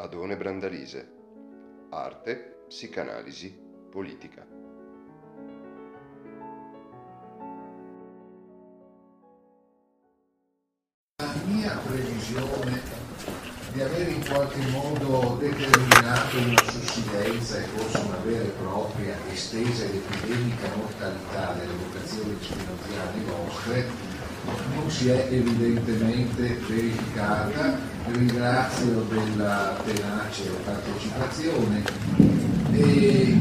Adone Brandalise. Arte, psicanalisi, politica. La mia previsione di avere in qualche modo determinato una sussidenza e forse una vera e propria estesa ed epidemica mortalità delle vocazioni spinoziane nostre non si è evidentemente verificata. Ringrazio della tenace partecipazione e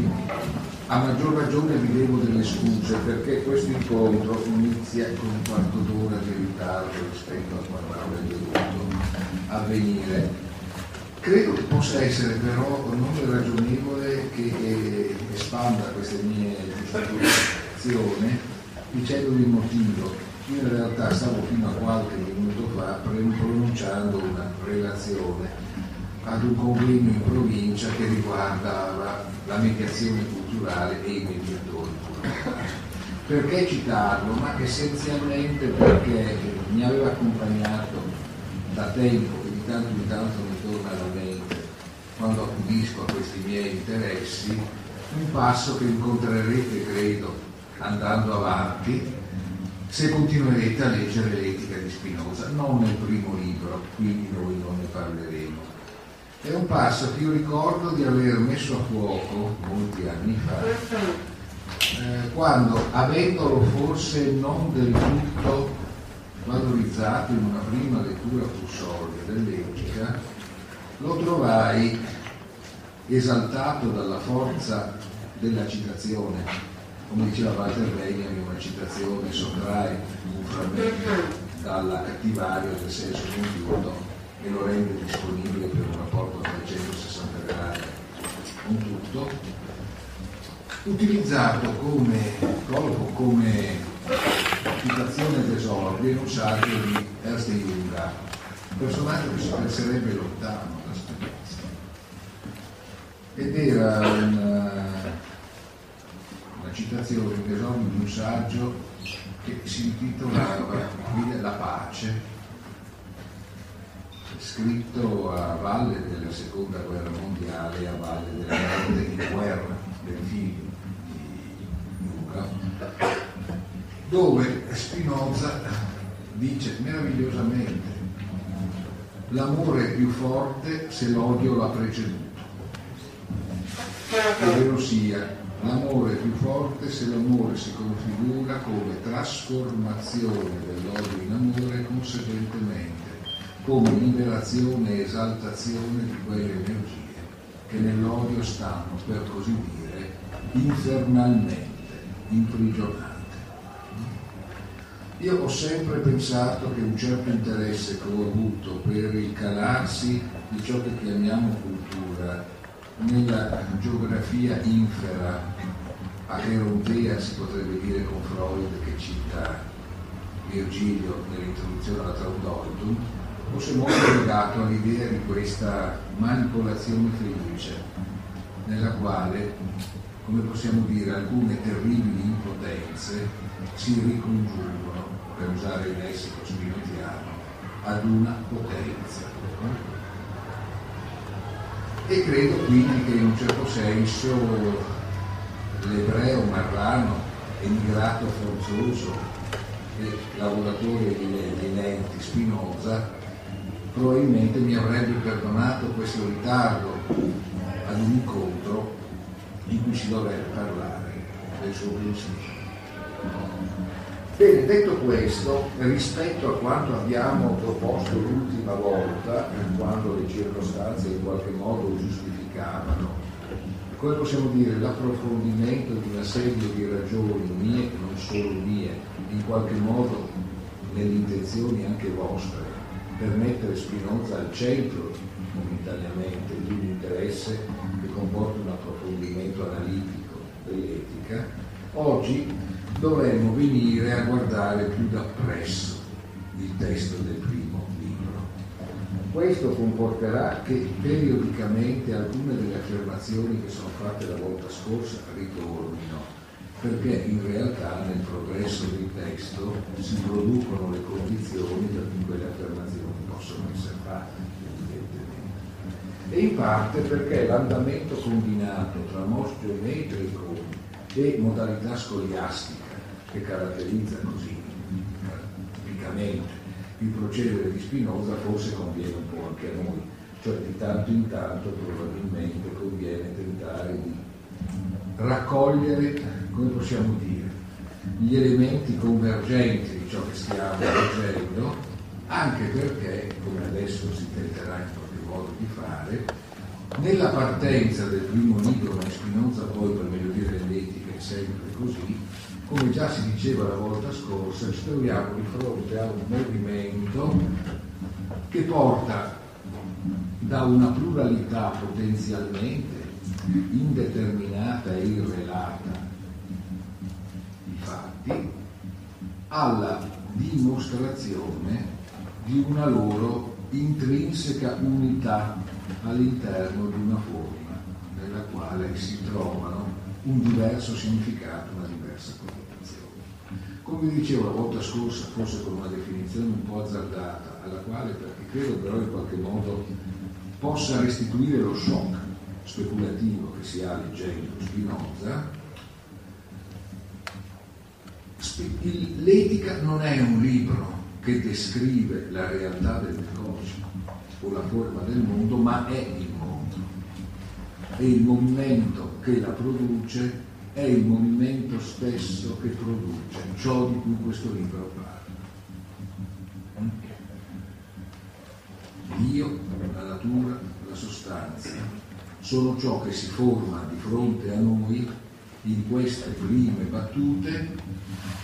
a maggior ragione vi devo delle scuse perché questo incontro inizia con un quarto d'ora di ritardo rispetto a quando avrebbe dovuto avvenire. Credo che possa essere però non ragionevole che espanda queste mie giustificazioni dicendovi il motivo io in realtà stavo fino a qualche minuto fa pronunciando una relazione ad un convegno in provincia che riguardava la mediazione culturale e i mediatori culturali. Perché citarlo? Ma essenzialmente perché mi aveva accompagnato da tempo, che di tanto in tanto mi torna alla mente, quando accudisco a questi miei interessi, un passo che incontrerete, credo, andando avanti, se continuerete a leggere l'etica di Spinoza, non nel primo libro, quindi noi non ne parleremo. È un passo che io ricordo di aver messo a fuoco molti anni fa, eh, quando, avendolo forse non del tutto valorizzato in una prima lettura più solida dell'etica, lo trovai esaltato dalla forza della citazione come diceva Walter Benjamin, una citazione sottrae un frammento dalla cattivaria del senso compiuto e lo rende disponibile per un rapporto a 360 gradi con tutto, utilizzato come, come citazione d'esordio in un saggio di Ernst Junger, un personaggio che si penserebbe lontano da Spinoza. Ed era un una citazione in esame di un saggio che si intitolava La pace, scritto a valle della seconda guerra mondiale a valle della di guerra del figlio di Luca, dove Spinoza dice meravigliosamente l'amore è più forte se l'odio l'ha preceduto. Ovvero sia, L'amore è più forte se l'amore si configura come trasformazione dell'odio in amore conseguentemente come liberazione e esaltazione di quelle energie che nell'odio stanno, per così dire, infernalmente imprigionate. Io ho sempre pensato che un certo interesse che ho avuto per il calarsi di ciò che chiamiamo cultura nella geografia infera aerontea si potrebbe dire con Freud che cita Virgilio nell'introduzione alla Traudolitum, fosse molto legato all'idea di questa manipolazione felice nella quale, come possiamo dire, alcune terribili impotenze si ricongiungono, per usare il lessico spinoziano, ad una potenza e credo quindi che in un certo senso l'ebreo marrano, emigrato forzoso e lavoratore di lenti Spinoza, probabilmente mi avrebbe perdonato questo ritardo ad un incontro in cui si dovrebbe parlare del suo pensiero. Bene, detto questo, rispetto a quanto abbiamo proposto l'ultima volta, quando le circostanze in qualche modo giustificavano, come possiamo dire, l'approfondimento di una serie di ragioni mie non solo mie, in qualche modo nelle intenzioni anche vostre, per mettere Spinoza al centro momentaneamente di un interesse che comporta un approfondimento analitico dell'etica, oggi dovremmo venire a guardare più da presso il testo del primo libro. Questo comporterà che periodicamente alcune delle affermazioni che sono fatte la volta scorsa ritornino, perché in realtà nel progresso del testo si producono le condizioni per cui quelle affermazioni possono essere fatte, evidentemente. e in parte perché l'andamento combinato tra mos geometrico e modalità scoliastica che caratterizza così tipicamente il procedere di Spinoza forse conviene un po' anche a noi, cioè di tanto in tanto probabilmente conviene tentare di raccogliere, come possiamo dire, gli elementi convergenti di ciò che stiamo leggendo, anche perché, come adesso si tenterà in qualche modo di fare, nella partenza del primo libro, ma Spinoza poi per meglio dire l'etica è sempre così, come già si diceva la volta scorsa, ci troviamo di fronte a un movimento che porta da una pluralità potenzialmente indeterminata e irrelata di fatti alla dimostrazione di una loro intrinseca unità all'interno di una forma nella quale si trovano un diverso significato, una diversa connotazione. Come dicevo la volta scorsa, forse con una definizione un po' azzardata, alla quale perché credo però in qualche modo possa restituire lo shock speculativo che si ha leggendo Spinoza, l'etica non è un libro che descrive la realtà delle cose o la forma del mondo, ma è il mondo. E il movimento che la produce è il movimento stesso che produce ciò di cui questo libro parla. Dio, la natura, la sostanza sono ciò che si forma di fronte a noi in queste prime battute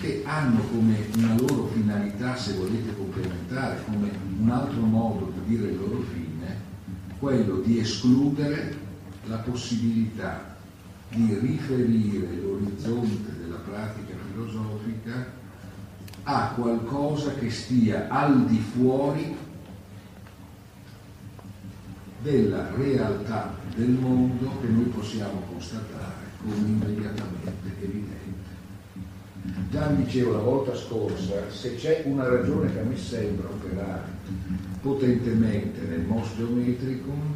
che hanno come una loro finalità, se volete complementare, come un altro modo di dire il loro fine, quello di escludere la possibilità di riferire l'orizzonte della pratica filosofica a qualcosa che stia al di fuori della realtà del mondo che noi possiamo constatare come immediatamente evidente. Già dicevo la volta scorsa, se c'è una ragione che a me sembra operare potentemente nel mos geometricum,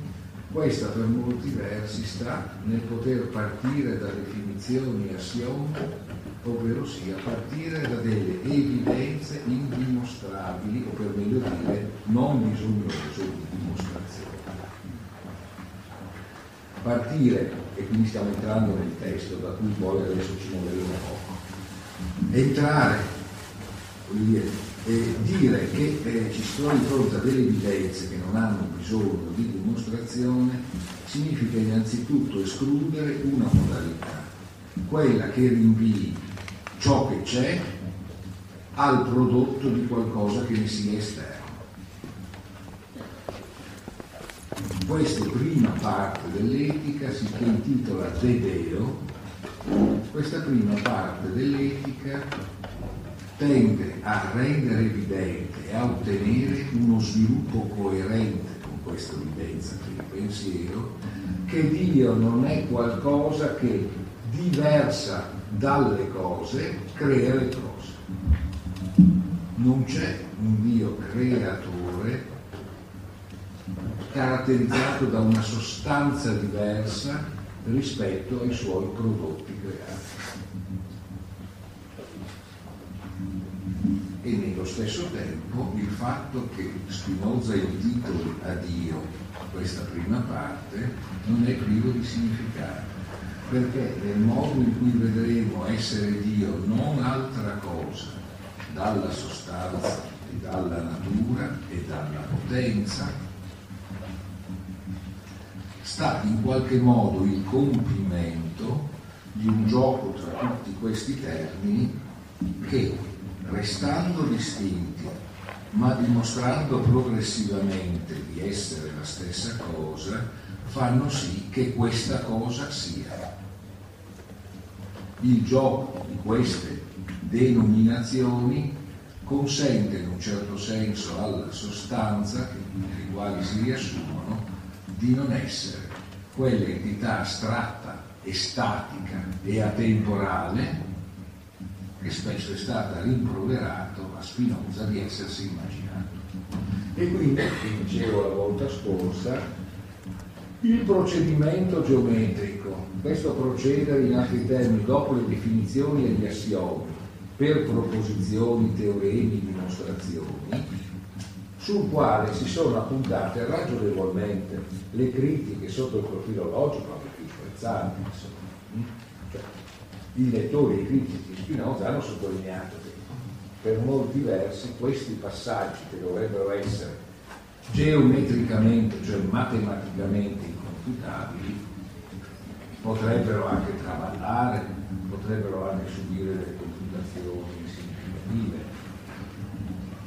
questa per molti versi sta nel poter partire da definizioni assiomi, ovvero sia partire da delle evidenze indimostrabili, o per meglio dire non bisognose di dimostrazione partire, e quindi stiamo entrando nel testo da cui poi adesso ci muoveremo un poco, entrare, dire, e dire che eh, ci si trova di fronte a delle evidenze che non hanno bisogno di dimostrazione, significa innanzitutto escludere una modalità, quella che rinvii ciò che c'è al prodotto di qualcosa che ne sia esterno. Questa prima parte dell'etica si intitola Dedeo. Questa prima parte dell'etica tende a rendere evidente e a ottenere uno sviluppo coerente con questa evidenza del pensiero che Dio non è qualcosa che diversa dalle cose crea le cose. Non c'è un Dio creatore caratterizzato da una sostanza diversa rispetto ai suoi prodotti creati. E nello stesso tempo il fatto che Spinoza intitoli a Dio questa prima parte non è privo di significato, perché nel modo in cui vedremo essere Dio non altra cosa dalla sostanza e dalla natura e dalla potenza sta in qualche modo il compimento di un gioco tra tutti questi termini che, restando distinti, ma dimostrando progressivamente di essere la stessa cosa, fanno sì che questa cosa sia. Il gioco di queste denominazioni consente in un certo senso alla sostanza, nei quali si riassumono, di non essere quell'entità astratta e statica e atemporale che spesso è stata rimproverato a Spinoza di essersi immaginato. E quindi, come dicevo la volta scorsa, Il procedimento geometrico, questo procedere in altri termini dopo le definizioni e gli assiomi, per proposizioni, teoremi, dimostrazioni, sul quale si sono appuntate ragionevolmente le critiche sotto il profilo logico, anche più sprezzanti. I lettori e i critici di Spinoza hanno sottolineato che per molti versi questi passaggi che dovrebbero essere geometricamente, cioè matematicamente inconfutabili, potrebbero anche traballare, potrebbero anche subire delle confutazioni significative.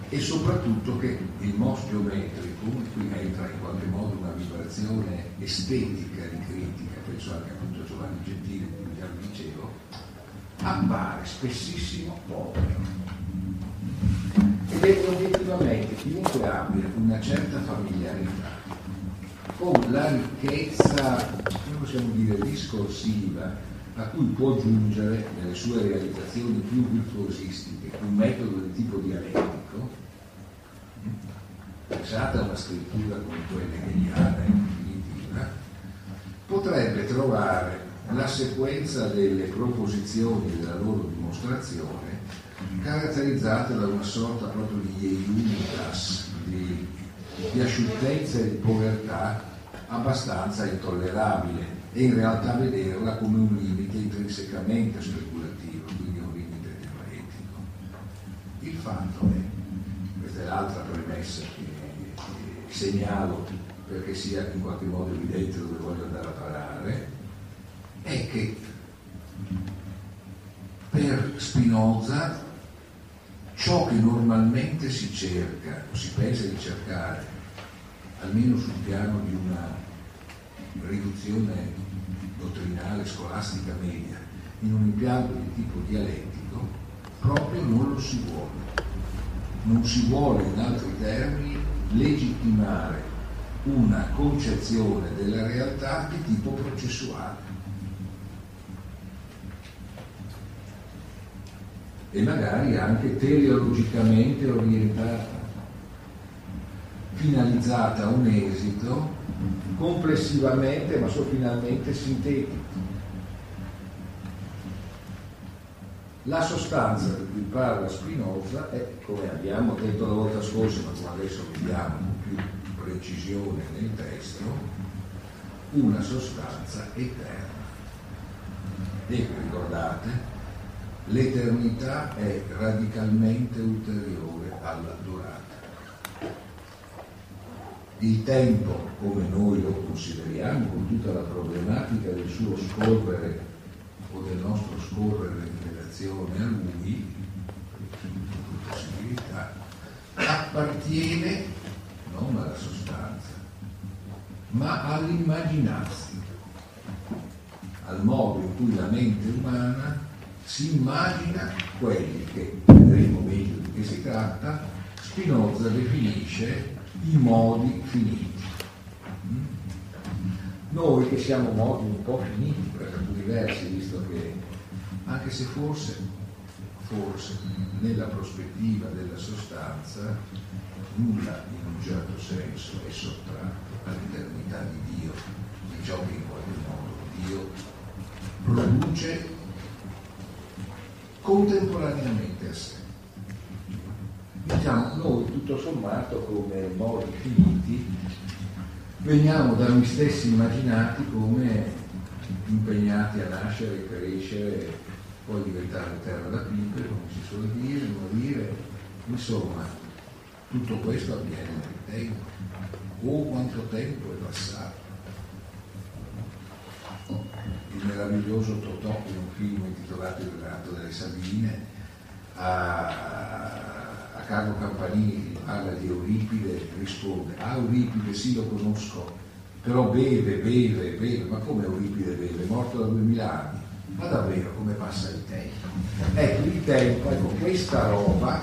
E soprattutto che il MOS geometrico, qui entra in qualche modo una vibrazione estetica di critica, penso anche appunto a Giovanni Gentile, come già vi dicevo, appare spessissimo povero ed è obiettivamente chiunque abbia una certa familiarità con la ricchezza, come possiamo dire, discorsiva a cui può giungere nelle sue realizzazioni più virtuosistiche un metodo di tipo dialettico, pensate a una scrittura come quella hegeliana in definitiva, potrebbe trovare la sequenza delle proposizioni della loro dimostrazione caratterizzata da una sorta proprio di iunitas, di, di asciuttezza e di povertà abbastanza intollerabile e in realtà vederla come un limite intrinsecamente speculativo, quindi un limite teoretico. Il fatto è, questa è l'altra premessa che, che segnalo perché sia in qualche modo evidente dove voglio andare a parare, è che per Spinoza ciò che normalmente si cerca o si pensa di cercare, almeno sul piano di una riduzione dottrinale scolastica media, in un impianto di tipo dialettico, proprio non lo si vuole. Non si vuole, in altri termini, legittimare una concezione della realtà di tipo processuale. E magari anche teleologicamente orientata, finalizzata a un esito complessivamente ma so finalmente sintetico. La sostanza di cui parla Spinoza è, come abbiamo detto la volta scorsa, ma adesso vediamo con più precisione nel testo, una sostanza eterna. E ricordate, l'eternità è radicalmente ulteriore alla durata. Il tempo, come noi lo consideriamo, con tutta la problematica del suo scorrere o del nostro scorrere in relazione a lui, appartiene non alla sostanza, ma all'immaginazione, al modo in cui la mente umana si immagina quelli che, vedremo meglio di che si tratta, Spinoza definisce i modi finiti. Mm? Noi che siamo modi un po' finiti per alcuni versi, visto che anche se forse, forse nella prospettiva della sostanza nulla in un certo senso è sottratto all'eternità di Dio, di ciò che in qualche modo Dio produce contemporaneamente a sé. Diciamo, noi tutto sommato come modi finiti veniamo da noi stessi immaginati come impegnati a nascere, e crescere, poi diventare terra da pippe, come si suol dire, morire, insomma, tutto questo avviene nel tempo. Oh, quanto tempo è passato! Il meraviglioso Totò in un film intitolato Il ratto delle Sabine, a, a Carlo Campanini che parla di Euripide risponde, ah Euripide sì lo conosco, però beve, beve, beve, ma come Euripide beve? È morto da duemila anni, ma davvero come passa il tempo? Ecco, il tempo, ecco, questa roba,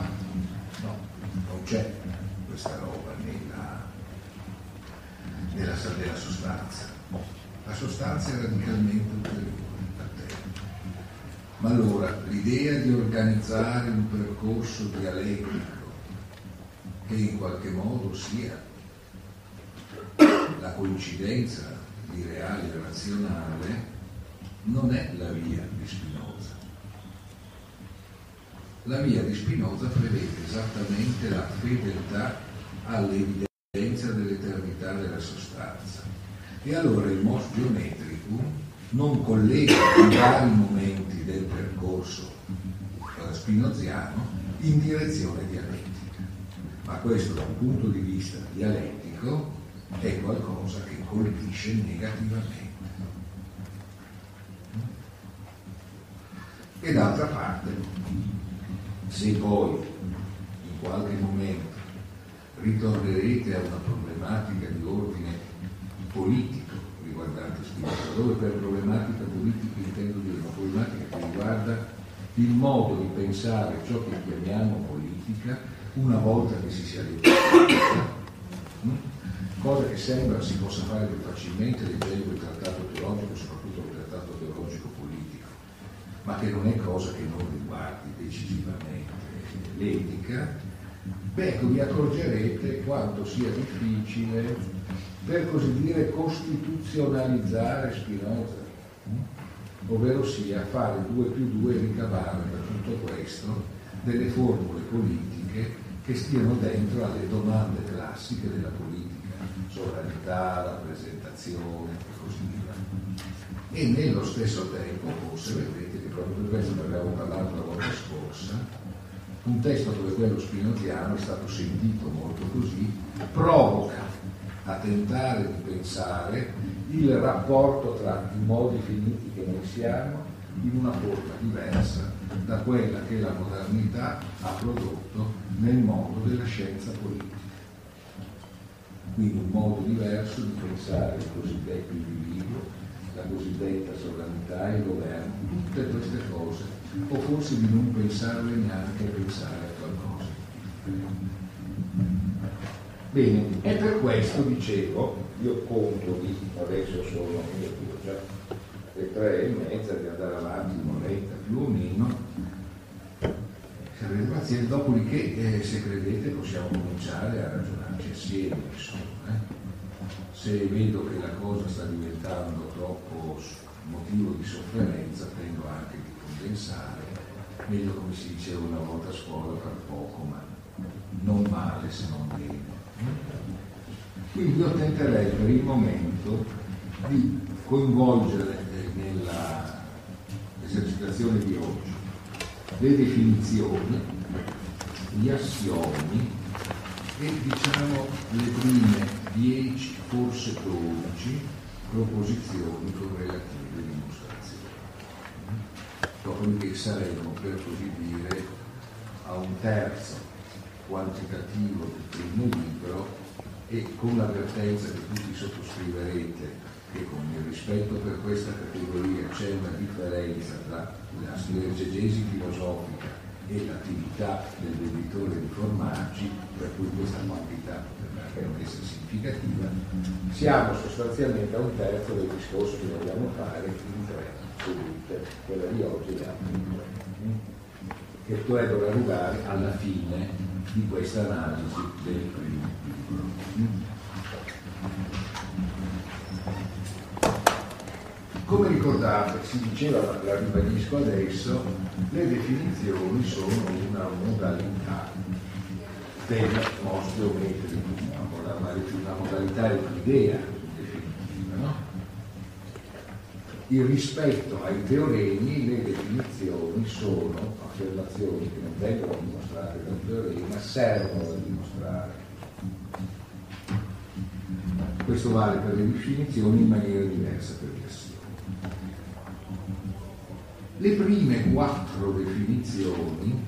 no, non c'è questa roba nella, nella, nella sostanza la sostanza è radicalmente ulteriore. Ma allora l'idea di organizzare un percorso dialettico che in qualche modo sia la coincidenza l'ideale razionale non è la via di Spinoza. La via di Spinoza prevede esattamente la fedeltà all'evidenza dell'eternità della sostanza. E allora il mos geometricum non collega i vari momenti del percorso spinoziano in direzione dialettica. Ma questo da un punto di vista dialettico è qualcosa che colpisce negativamente. E d'altra parte, se poi in qualche momento ritornerete a una problematica di ordine politico riguardante Spinoza, dove per problematica politica intendo dire una problematica che riguarda il modo di pensare ciò che chiamiamo politica una volta che si sia detto cosa che sembra si possa fare più facilmente leggendo il trattato teologico, soprattutto il trattato teologico politico, ma che non è cosa che non riguardi decisivamente l'etica, beh, ecco, vi accorgerete quanto sia difficile, per così dire, costituzionalizzare Spinoza, ovvero sia fare 2 più 2 e ricavare da tutto questo delle formule politiche che stiano dentro alle domande classiche della politica sovranità, rappresentazione e così via. E nello stesso tempo, forse vedrete che proprio per questo ne abbiamo parlato la volta scorsa, un testo come quello spinoziano è stato sentito molto così, provoca a tentare di pensare il rapporto tra i modi finiti che noi siamo in una forma diversa da quella che la modernità ha prodotto nel mondo della scienza politica quindi un modo diverso di pensare il cosiddetto individuo, la cosiddetta sovranità il governo, tutte queste cose, o forse di non pensarle neanche a pensare a qualcosa. Bene, e per questo dicevo, io conto di, adesso sono, io già le tre e mezza, di andare avanti un'oretta più o meno, se avete pazienza, dopodiché eh, se credete possiamo cominciare a ragionarci assieme, insomma. Eh. Se vedo che la cosa sta diventando troppo motivo di sofferenza, tendo anche di condensare, meglio come si diceva una volta a scuola, per poco, ma non male se non bene. Quindi io tenterei per il momento di coinvolgere eh, nella esercitazione di oggi le definizioni, gli assiomi e diciamo le prime 10, forse 12 proposizioni con relative dimostrazioni. Dopodiché saremo, per così dire, a un terzo quantitativo del primo libro e con l'avvertenza che tutti sottoscriverete che con il rispetto per questa categoria c'è una differenza tra la esegesi filosofica e l'attività del venditore di formaggi, per cui questa quantità non essere significativa, siamo sostanzialmente a un terzo del discorso che vogliamo fare in tre sedute, quella di oggi e le altre due, che dovrebbero arrivare alla fine di questa analisi del primo libro. Come ricordate, si diceva, la ribadisco adesso, le definizioni sono una modalità del nostro metodo, una modalità è un'idea definitiva. No? Il rispetto ai teoremi, le definizioni sono affermazioni che non vengono dimostrate dal teorema, ma servono a dimostrare. Questo vale per le definizioni in maniera diversa per gli assunti. Le prime quattro definizioni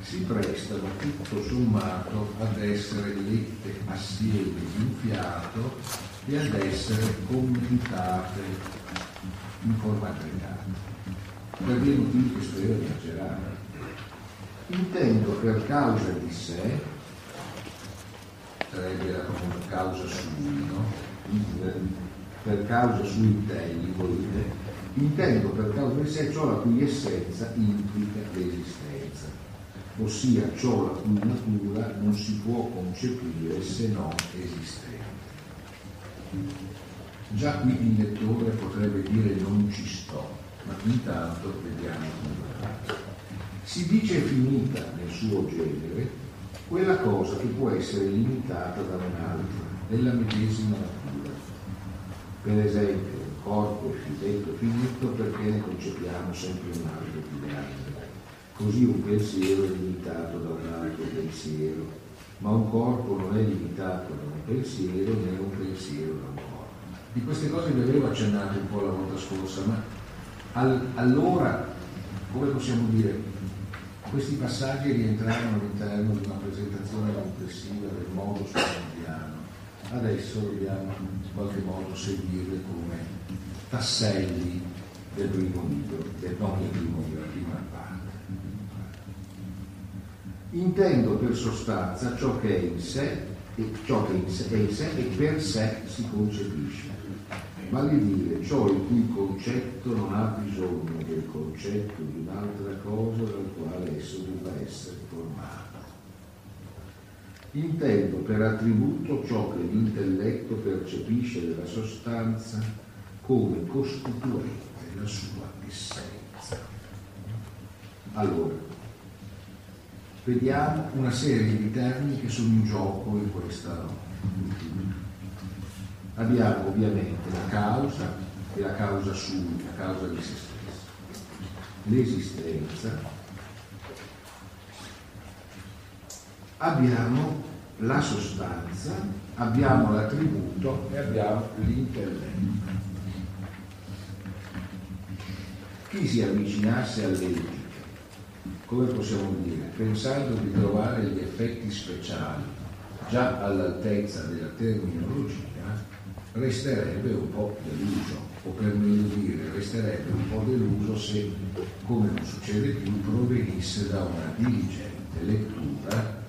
si prestano tutto sommato ad essere lette assieme di un fiato e ad essere commentate in forma aggregata, per dei motivi che spero di esagerare. Intendo per causa di sé, sarebbe la causa sui, no? per causa sui intelli, intendo per causa di sé ciò la cui essenza implica l'esistenza, ossia ciò la cui natura non si può concepire se non esistente. Già qui il lettore potrebbe dire non ci sto, ma intanto vediamo come Si dice finita nel suo genere quella cosa che può essere limitata da un'altra, della medesima natura. Per esempio, un corpo è detto finito perché ne concepiamo sempre un altro più grande. Così un pensiero è limitato da un altro pensiero, ma un corpo non è limitato da un pensiero né un pensiero da un corpo. Di queste cose vi avevo accennato un po' la volta scorsa, ma al, allora, come possiamo dire, questi passaggi rientravano all'interno di una presentazione complessiva del modo spindiano. Adesso dobbiamo in qualche modo seguirle come tasselli del primo libro, del, non del primo libro, la prima parte. Intendo per sostanza ciò che è in sé e ciò che è in sé e per sé si concepisce vale dire ciò il cui concetto non ha bisogno del concetto di un'altra cosa dal quale esso debba essere formato. Intendo per attributo ciò che l'intelletto percepisce della sostanza come costituente la sua essenza. Allora, vediamo una serie di termini che sono in gioco in questa abbiamo ovviamente la causa e la causa sua, la causa di se stesso, l'esistenza, abbiamo la sostanza, abbiamo l'attributo e abbiamo l'intelletto. Chi si avvicinasse all'etica, come possiamo dire, pensando di trovare gli effetti speciali già all'altezza della terminologia, resterebbe un po' deluso, o per meglio dire, resterebbe un po' deluso se, come non succede più, provenisse da una diligente lettura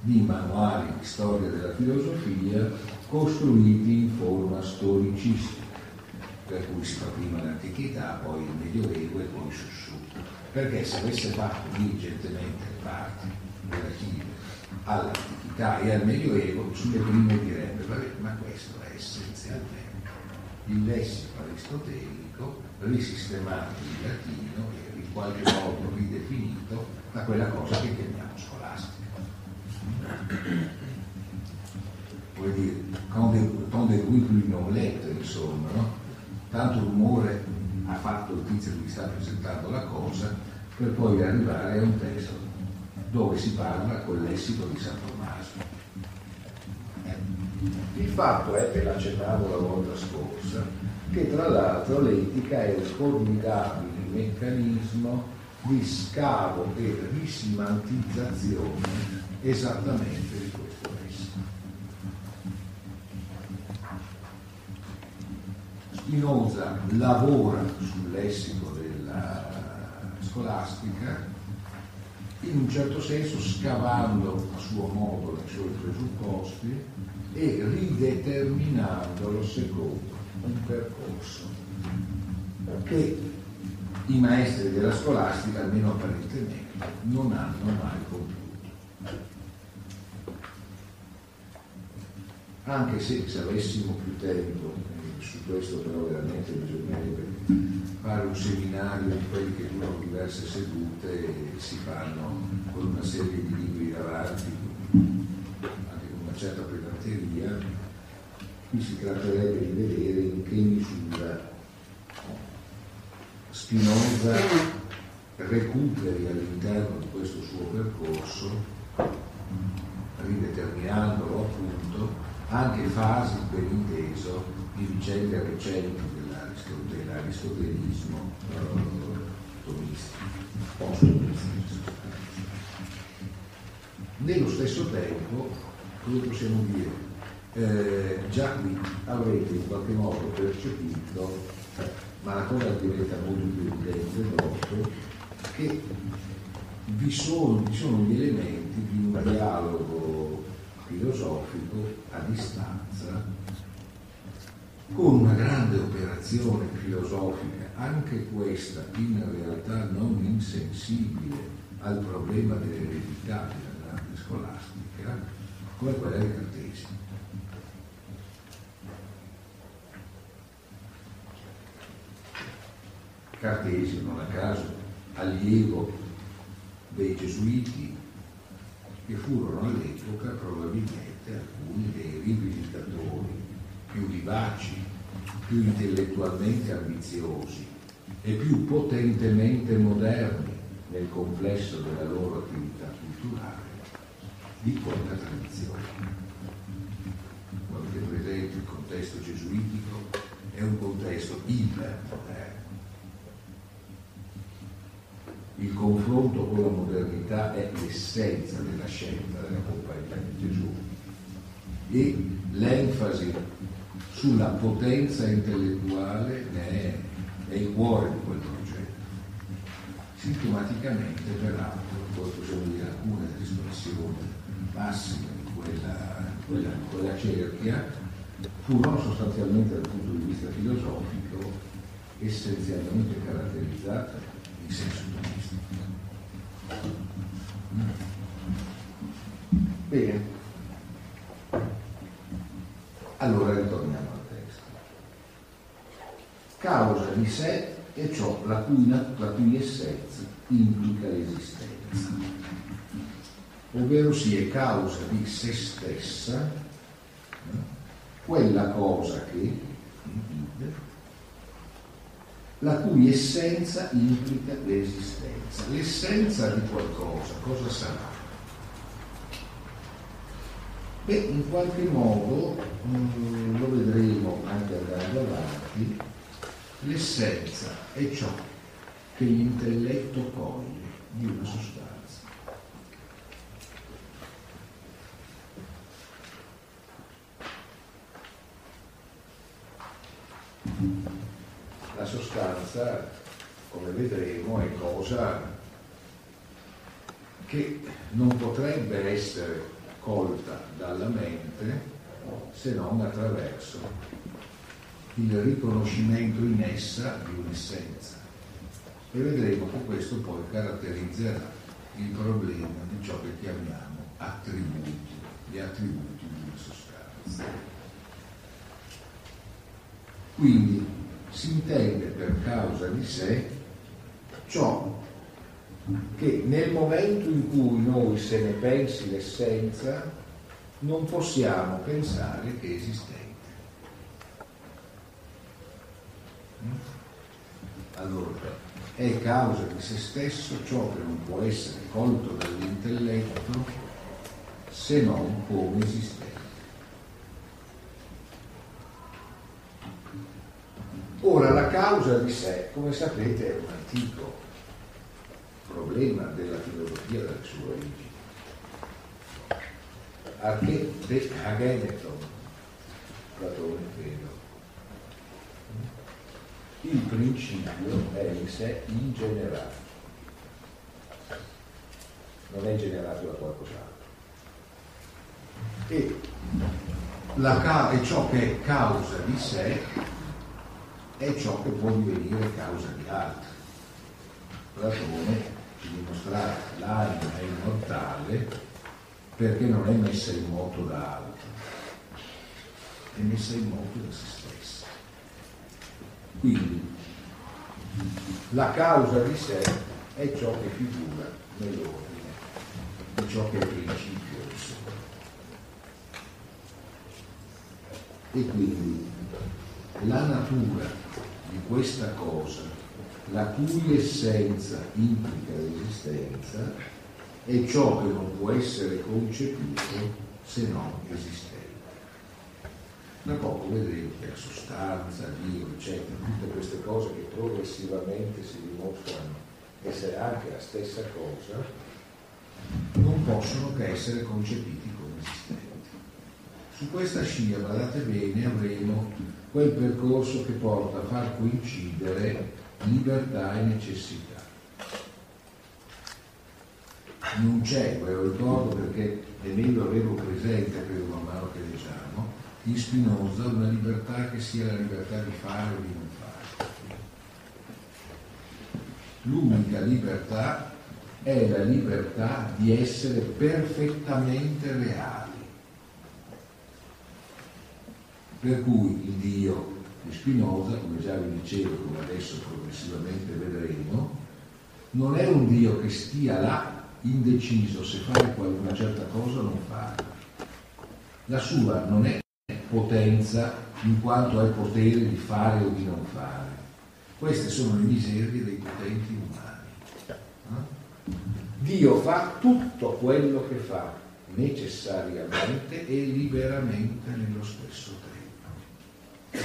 di manuali di storia della filosofia costruiti in forma storicistica, per cui si fa prima l'antichità, poi il Medioevo e poi su su. Perché se avesse fatto diligentemente parti relative all'antichità e al Medioevo, sulle prime direbbe, vabbè, ma questo è essenzialmente il lessico aristotelico risistemato in latino e in qualche modo ridefinito da quella cosa che chiamiamo scolastica. Vuol dire, tant de cui plus non letto, insomma, no? Tanto rumore ha fatto il tizio che sta presentando la cosa per poi arrivare a un testo dove si parla col lessico di San Tommaso. Il fatto è, ve l'accennavo la volta scorsa, che tra l'altro l'etica è un formidabile meccanismo di scavo e risimantizzazione esattamente di questo lessico. Spinoza lavora sul lessico della scolastica in un certo senso scavando a suo modo i suoi presupposti e rideterminandolo secondo un percorso che i maestri della scolastica, almeno apparentemente, non hanno mai compiuto. Anche se, se avessimo più tempo, eh, questo però veramente bisognerebbe fare un seminario di quelli che durano diverse sedute e si fanno con una serie di libri davanti, anche con una certa pedanteria, qui si tratterebbe di vedere in che misura Spinoza recuperi all'interno di questo suo percorso, rideterminandolo appunto, anche fasi ben inteso di vicende recenti dell'aristotelismo tomistico, Nello stesso tempo, come possiamo dire, eh, già qui avrete in qualche modo percepito, ma la cosa diventa molto più evidente dopo, che vi sono, vi sono gli elementi di un dialogo filosofico a distanza con una grande operazione filosofica, anche questa in realtà non insensibile al problema dell'eredità della grande scolastica, come quella di Cartesio. Cartesio, non a caso, allievo dei gesuiti che furono all'epoca probabilmente alcuni dei rivisitatori più vivaci, più intellettualmente ambiziosi e più potentemente moderni nel complesso della loro attività culturale di quella tradizione. Quando avete presente il contesto gesuitico è un contesto ipermoderno. Il confronto con la modernità è l'essenza della scelta della compagnia di Gesù e l'enfasi sulla potenza intellettuale è, è il cuore di quel progetto. Sintomaticamente, peraltro, poi possiamo dire alcune espressioni massime di quella, quella, quella cerchia furono sostanzialmente dal punto di vista filosofico essenzialmente caratterizzate in senso umanistico. Bene. Allora ritorniamo. Causa di sé è ciò la cui, la cui essenza implica l'esistenza, ovvero si è causa di se stessa, quella cosa che, la cui essenza implica l'esistenza. L'essenza di qualcosa, cosa sarà? Beh, in qualche modo, mh, mm, lo vedremo anche andando avanti, l'essenza è ciò che l'intelletto coglie di una sostanza. La sostanza, come vedremo, è cosa che non potrebbe essere colta dalla mente se non attraverso il riconoscimento in essa di un'essenza. E vedremo che questo poi caratterizzerà il problema di ciò che chiamiamo attributi, gli attributi di una sostanza. Quindi si intende per causa di sé ciò che nel momento in cui noi se ne pensi l'essenza non possiamo pensare che esistente. Allora, è causa di se stesso ciò che non può essere colto dall'intelletto se non come esistente. Ora, la causa di sé, come sapete, è un antico problema della filosofia delle sue origini. Arche de ageneton, Platone credo. Il principio è in sé ingenerato, non è generato da qualcos'altro. E, e ciò che è causa di sé è ciò che può divenire causa di altri. Platone ci dimostrare l'anima è immortale perché non è messa in moto da altro, è messa in moto da se stessa. Quindi la causa di sé è ciò che figura nell'ordine, è ciò che è principio del sole. E quindi la natura di questa cosa la cui essenza implica l'esistenza è ciò che non può essere concepito se non esistente. Da poco vedremo la sostanza, Dio, eccetera, tutte queste cose che progressivamente si dimostrano essere anche la stessa cosa, non possono che essere concepiti come esistenti. Su questa scia, guardate bene, avremo quel percorso che porta a far coincidere libertà e necessità. Non c'è, ve lo ricordo perché meglio averlo presente, credo man mano che leggiamo, in Spinoza una libertà che sia la libertà di fare o di non fare. L'unica libertà è la libertà di essere perfettamente reali. Per cui il Dio di Spinoza, come già vi dicevo, come adesso progressivamente vedremo, non è un Dio che stia là indeciso se fare una certa cosa o non farla. La sua non è potenza in quanto è potere di fare o di non fare. Queste sono le miserie dei potenti umani. Eh? Dio fa tutto quello che fa necessariamente e liberamente nello stesso tempo.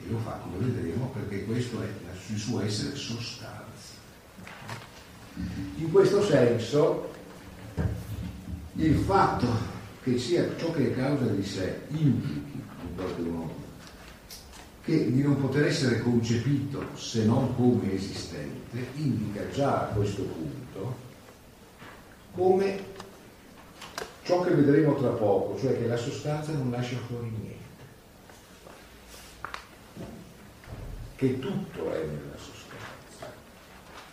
E lo fa, come vedremo, perché questo è il suo essere sostanza. In questo senso, il fatto che sia ciò che è causa di sé implichi, in qualche modo, che di non poter essere concepito se non come esistente, indica già a questo punto come ciò che vedremo tra poco, cioè che la sostanza non lascia fuori niente, che tutto è nella sostanza,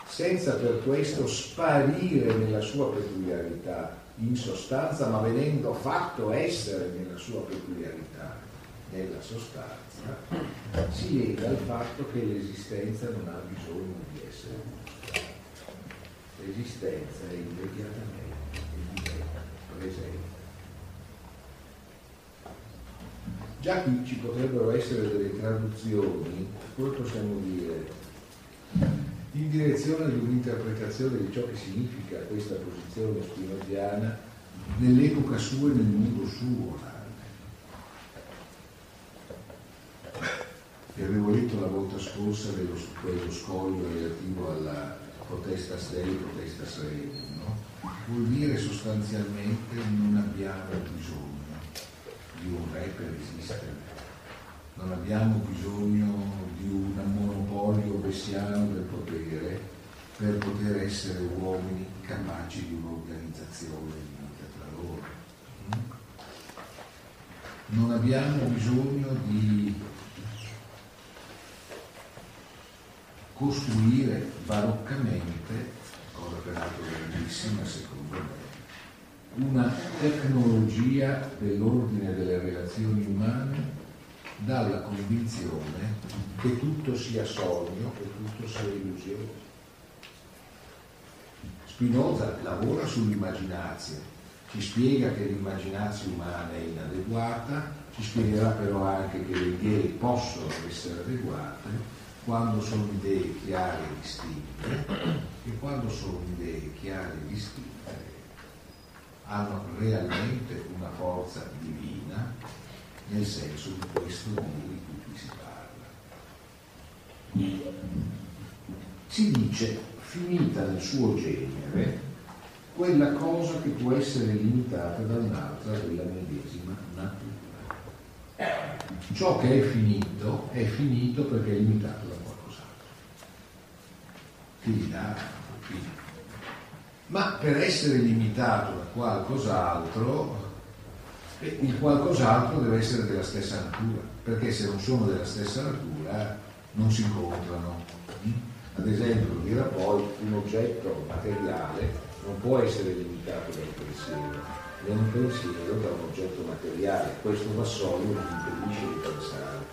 senza per questo sparire nella sua peculiarità in sostanza, ma venendo fatto essere nella sua peculiarità, nella sostanza, si lega al fatto che l'esistenza non ha bisogno di essere. L'esistenza è immediatamente presente. Già qui ci potrebbero essere delle traduzioni, come possiamo dire, in direzione di un'interpretazione di ciò che significa questa posizione spinoziana nell'epoca sua e nel mondo suo E avevo letto la volta scorsa dello, quello scoglio relativo alla protesta Dei, protesta Rei, no? vuol dire sostanzialmente non abbiamo bisogno di un re per esistere non abbiamo bisogno di un monopolio messiano del potere per poter essere uomini capaci di un'organizzazione di vita tra loro. Non abbiamo bisogno di costruire baroccamente, cosa peraltro grandissima secondo me, una tecnologia dell'ordine delle relazioni umane dalla convinzione che tutto sia sogno, che tutto sia illusione. Spinoza lavora sull'immaginazione, ci spiega che l'immaginazione umana è inadeguata, ci spiegherà però anche che le idee possono essere adeguate quando sono idee chiare e distinte e quando sono idee chiare e distinte hanno realmente una forza divina nel senso di questo Dio di cui si parla. Si dice, finita nel suo genere, quella cosa che può essere limitata da un'altra della medesima natura. Ciò che è finito è finito perché è limitato da qualcos'altro. Finita, finito. Ma per essere limitato da qualcos'altro il qualcos'altro deve essere della stessa natura, perché se non sono della stessa natura non si incontrano. Ad esempio, dirà poi, un oggetto materiale non può essere limitato dal pensiero, né un pensiero da un oggetto materiale. Questo vassoio non impedisce di pensare,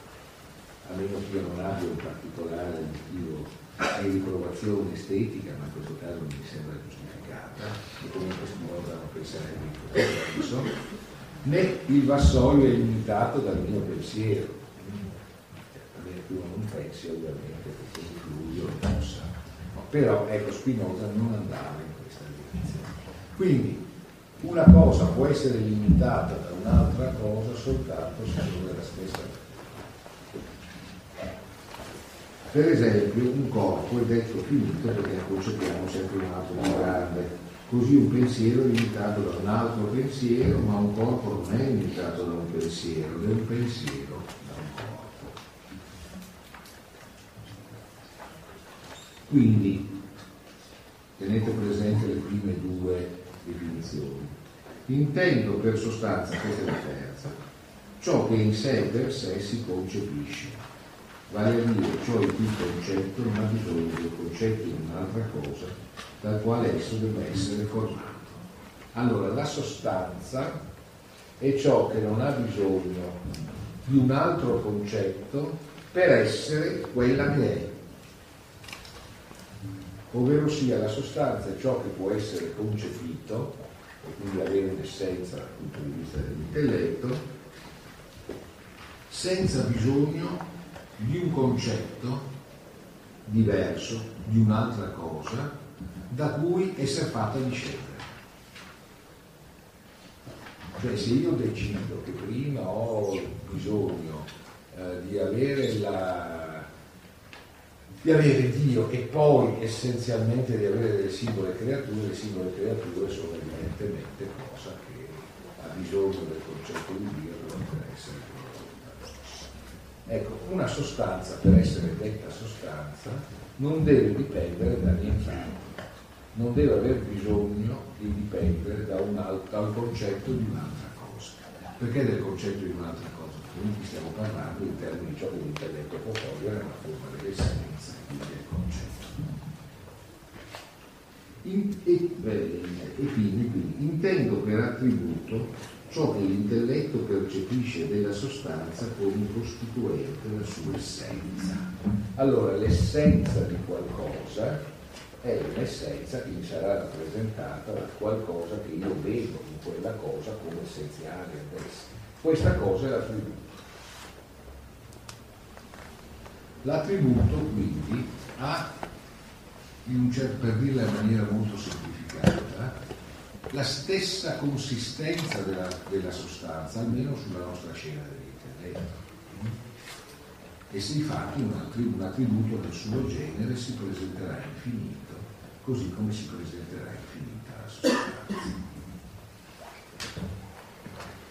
a meno che io non abbia un particolare motivo di riprovazione estetica, ma in questo caso mi sembra giustificata, e comunque Spinoza non penserebbe in questo senso né il vassoio è limitato dal mio pensiero. Che uno non pensi ovviamente il fluido non sa. No, però ecco Spinoza non andava in questa direzione. Quindi una cosa può essere limitata da un'altra cosa soltanto se sono della stessa per esempio un corpo è detto finito perché concepiamo sempre un altro più grande Così un pensiero è limitato da un altro pensiero, ma un corpo non è limitato da un pensiero, è un pensiero da un corpo. Quindi tenete presente le prime due definizioni. Intendo per sostanza, questa è la terza, ciò che in sé per sé si concepisce, vale a dire ciò il cui concetto non ha bisogno del concetto di un'altra cosa dal quale esso deve essere formato. Allora, la sostanza è ciò che non ha bisogno di un altro concetto per essere quella che è. Ovvero sia la sostanza è ciò che può essere concepito e quindi avere un'essenza dal punto di vista dell'intelletto, senza bisogno di un concetto diverso, di un'altra cosa, da cui essere fatta discendere. Cioè se io decido che prima ho bisogno eh, di, avere la, di avere Dio e poi essenzialmente di avere delle singole creature, le singole creature sono evidentemente cosa che ha bisogno del concetto di Dio per essere Ecco, una sostanza per essere detta sostanza non deve dipendere da nient'altro non deve aver bisogno di dipendere da un altro, dal concetto di un'altra cosa. Perché del concetto di un'altra cosa? Perché qui stiamo parlando in termini di ciò che l'intelletto può cogliere nella forma dell'essenza, quindi del concetto. In, e, beh, e quindi, quindi intendo per attributo ciò che l'intelletto percepisce della sostanza come costituente della sua essenza. Allora l'essenza di qualcosa è un'essenza che mi sarà rappresentata da qualcosa che io vedo in quella cosa come essenziale ad essa. Questa cosa è l'attributo. L'attributo quindi ha, certo, per dirla in maniera molto semplificata, la stessa consistenza della, della sostanza, almeno sulla nostra scena dell'intelletto. E si infatti un, attributo del suo genere si presenterà infinito così come si presenterà infinita la sostanza.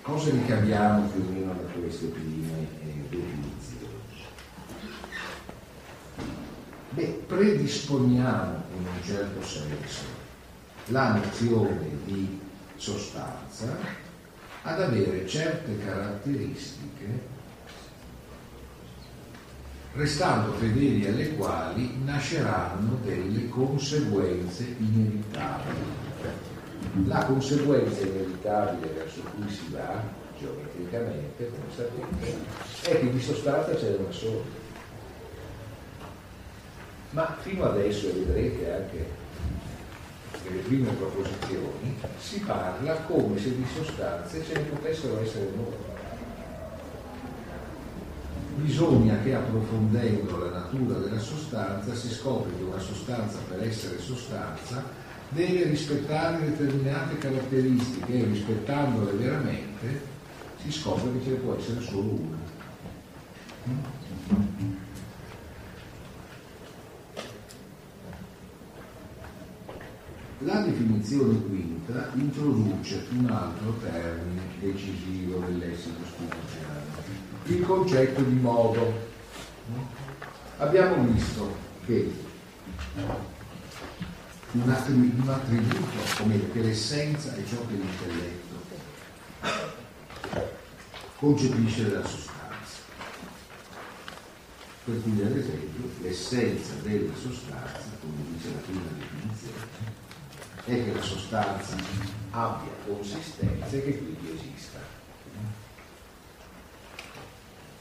Cosa ricaviamo più o meno da queste prime eh, definizioni? Beh, predisponiamo in un certo senso la nozione di sostanza ad avere certe caratteristiche restando fedeli alle quali nasceranno delle conseguenze inevitabili. La conseguenza inevitabile verso cui si va, geometricamente, come sapete, è che di sostanza c'è una sola. Ma fino adesso, vedrete anche nelle prime proposizioni, si parla come se di sostanze ce ne potessero essere molte bisogna che approfondendo la natura della sostanza si scopre che una sostanza per essere sostanza deve rispettare determinate caratteristiche e rispettandole veramente si scopre che ce ne può essere solo una. La definizione quinta introduce un altro termine decisivo nel lessico spinoziano il concetto di modo. Abbiamo visto che un, attributo, un attributo come che l'essenza è ciò che l'intelletto concepisce della sostanza. Per cui, ad esempio, l'essenza della sostanza, come dice la prima definizione, è che la sostanza abbia consistenza e che quindi esista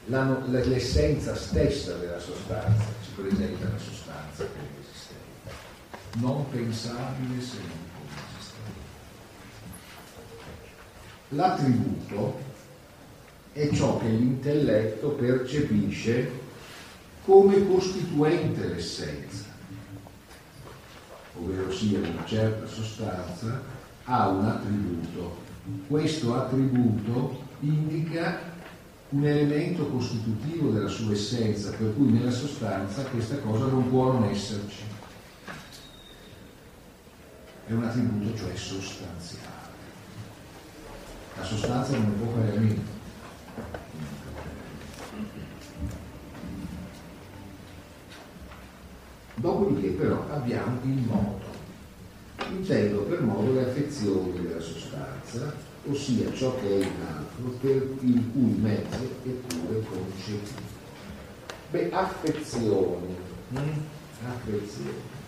la, l'essenza stessa della sostanza ci presenta la sostanza come esistente, non pensabile se non come esistente. L'attributo è ciò che l'intelletto percepisce come costituente l'essenza, ovvero sia una certa sostanza ha un attributo. Questo attributo indica un elemento costitutivo della sua essenza, per cui nella sostanza questa cosa non può non esserci. È un attributo, cioè sostanziale. La sostanza non può fare a meno. Dopodiché però abbiamo il modo. Intendo per modo le affezioni della sostanza, ossia ciò che è in altro per il cui mezzo è pure concepito. Beh, affezioni, mm? affezioni.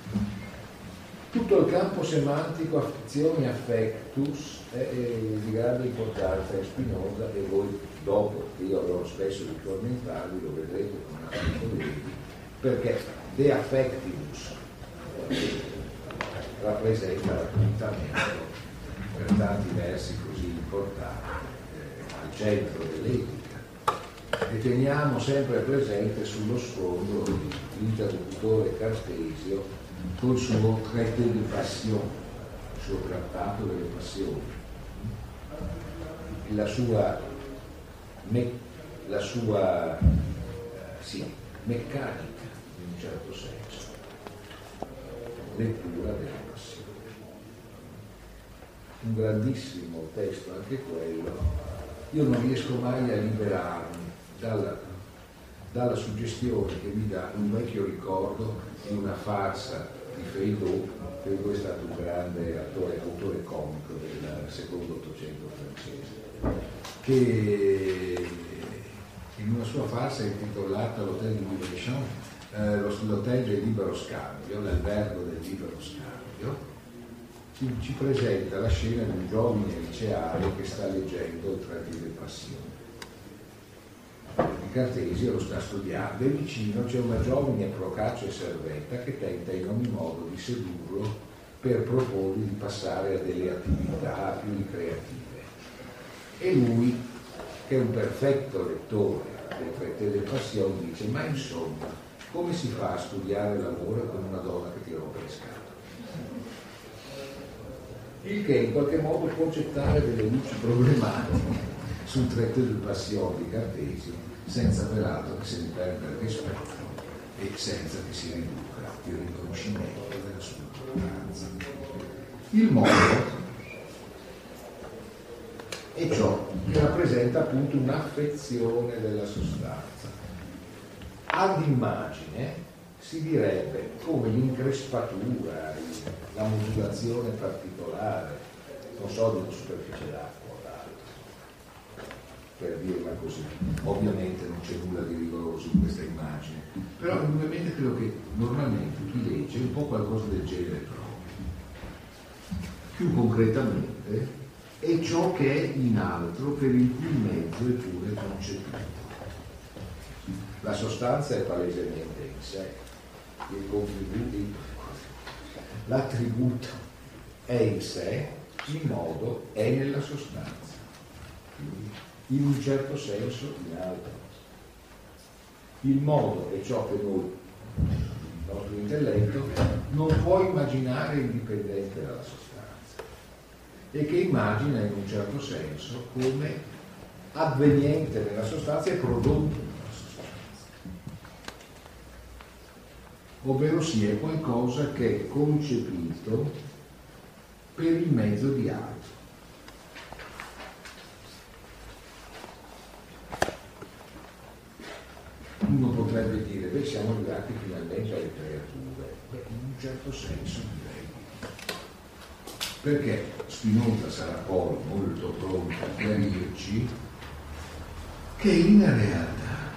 Tutto il campo semantico affezioni, affectus, è, è di grande importanza, è spinosa e voi dopo io avrò spesso di tormentarvi, lo vedrete con altri colleghi, perché De Affectivus rappresenta l'appuntamento per tanti versi importanti eh, al centro dell'etica e teniamo sempre presente sullo sfondo l'interlocutore Cartesio col suo traité de passion, il suo trattato delle passioni, la sua, me, la sua eh, sì, meccanica in un certo senso, lettura passioni. Un grandissimo testo anche quello, io non riesco mai a liberarmi dalla, dalla suggestione che mi dà un vecchio ricordo di una farsa di Feydeau, Feydeau è stato un grande attore, autore comico del secondo Ottocento francese, che in una sua farsa intitolata L'Hotel di Libre eh, l'Hotel del Libero Scambio, l'albergo del Libero Scambio, ci, ci presenta la scena di un giovane liceale che sta leggendo il Trattino di Passione Cartesio lo sta studiando e vicino c'è una giovane Procaccio e Servetta che tenta in ogni modo di sedurlo per proporgli di passare a delle attività più creative. E lui, che è un perfetto lettore del Traité del Passion, dice ma insomma come si fa a studiare l'amore con una donna che ti rompe le scatole? Il che in qualche modo può gettare delle luci problematiche sul Traité del Passion di Cartesio senza peraltro che se ne perda il rispetto e senza che si riduca il riconoscimento della sua importanza. Il modo è ciò che rappresenta appunto un'affezione della sostanza. Ad immagine si direbbe come l'increspatura, la modulazione particolare, non so, di una superficie d'acqua per dirla così. Ovviamente non c'è nulla di rigoroso in questa immagine, però ovviamente credo che normalmente chi legge un po' qualcosa del genere trova. Più concretamente è ciò che è in altro per il cui mezzo è pure concepito. La sostanza è palesemente in sé, il contributo, l'attributo è in sé, il modo è nella sostanza. In un certo senso in altro. Il modo è ciò che noi, il nostro intelletto, non può immaginare indipendente dalla sostanza e che immagina in un certo senso come avveniente nella sostanza e prodotto nella sostanza. Ovvero sia qualcosa che è concepito per il mezzo di altro. uno potrebbe dire, beh siamo arrivati finalmente alle creature, beh in un certo senso direi. Perché Spinoza sarà poi molto pronto a chiarirci che in realtà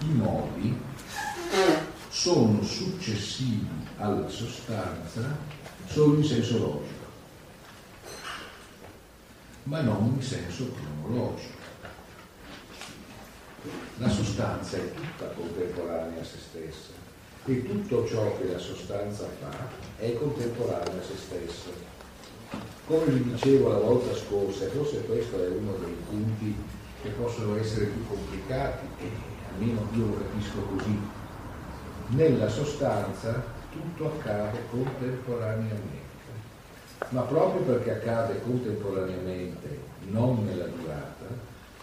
i modi sono successivi alla sostanza solo in senso logico, ma non in senso cronologico. La sostanza è tutta contemporanea a se stessa e tutto ciò che la sostanza fa è contemporanea a se stesso. Come vi dicevo la volta scorsa, e forse questo è uno dei punti che possono essere più complicati, e almeno io lo capisco così, nella sostanza tutto accade contemporaneamente, ma proprio perché accade contemporaneamente, non nella durata,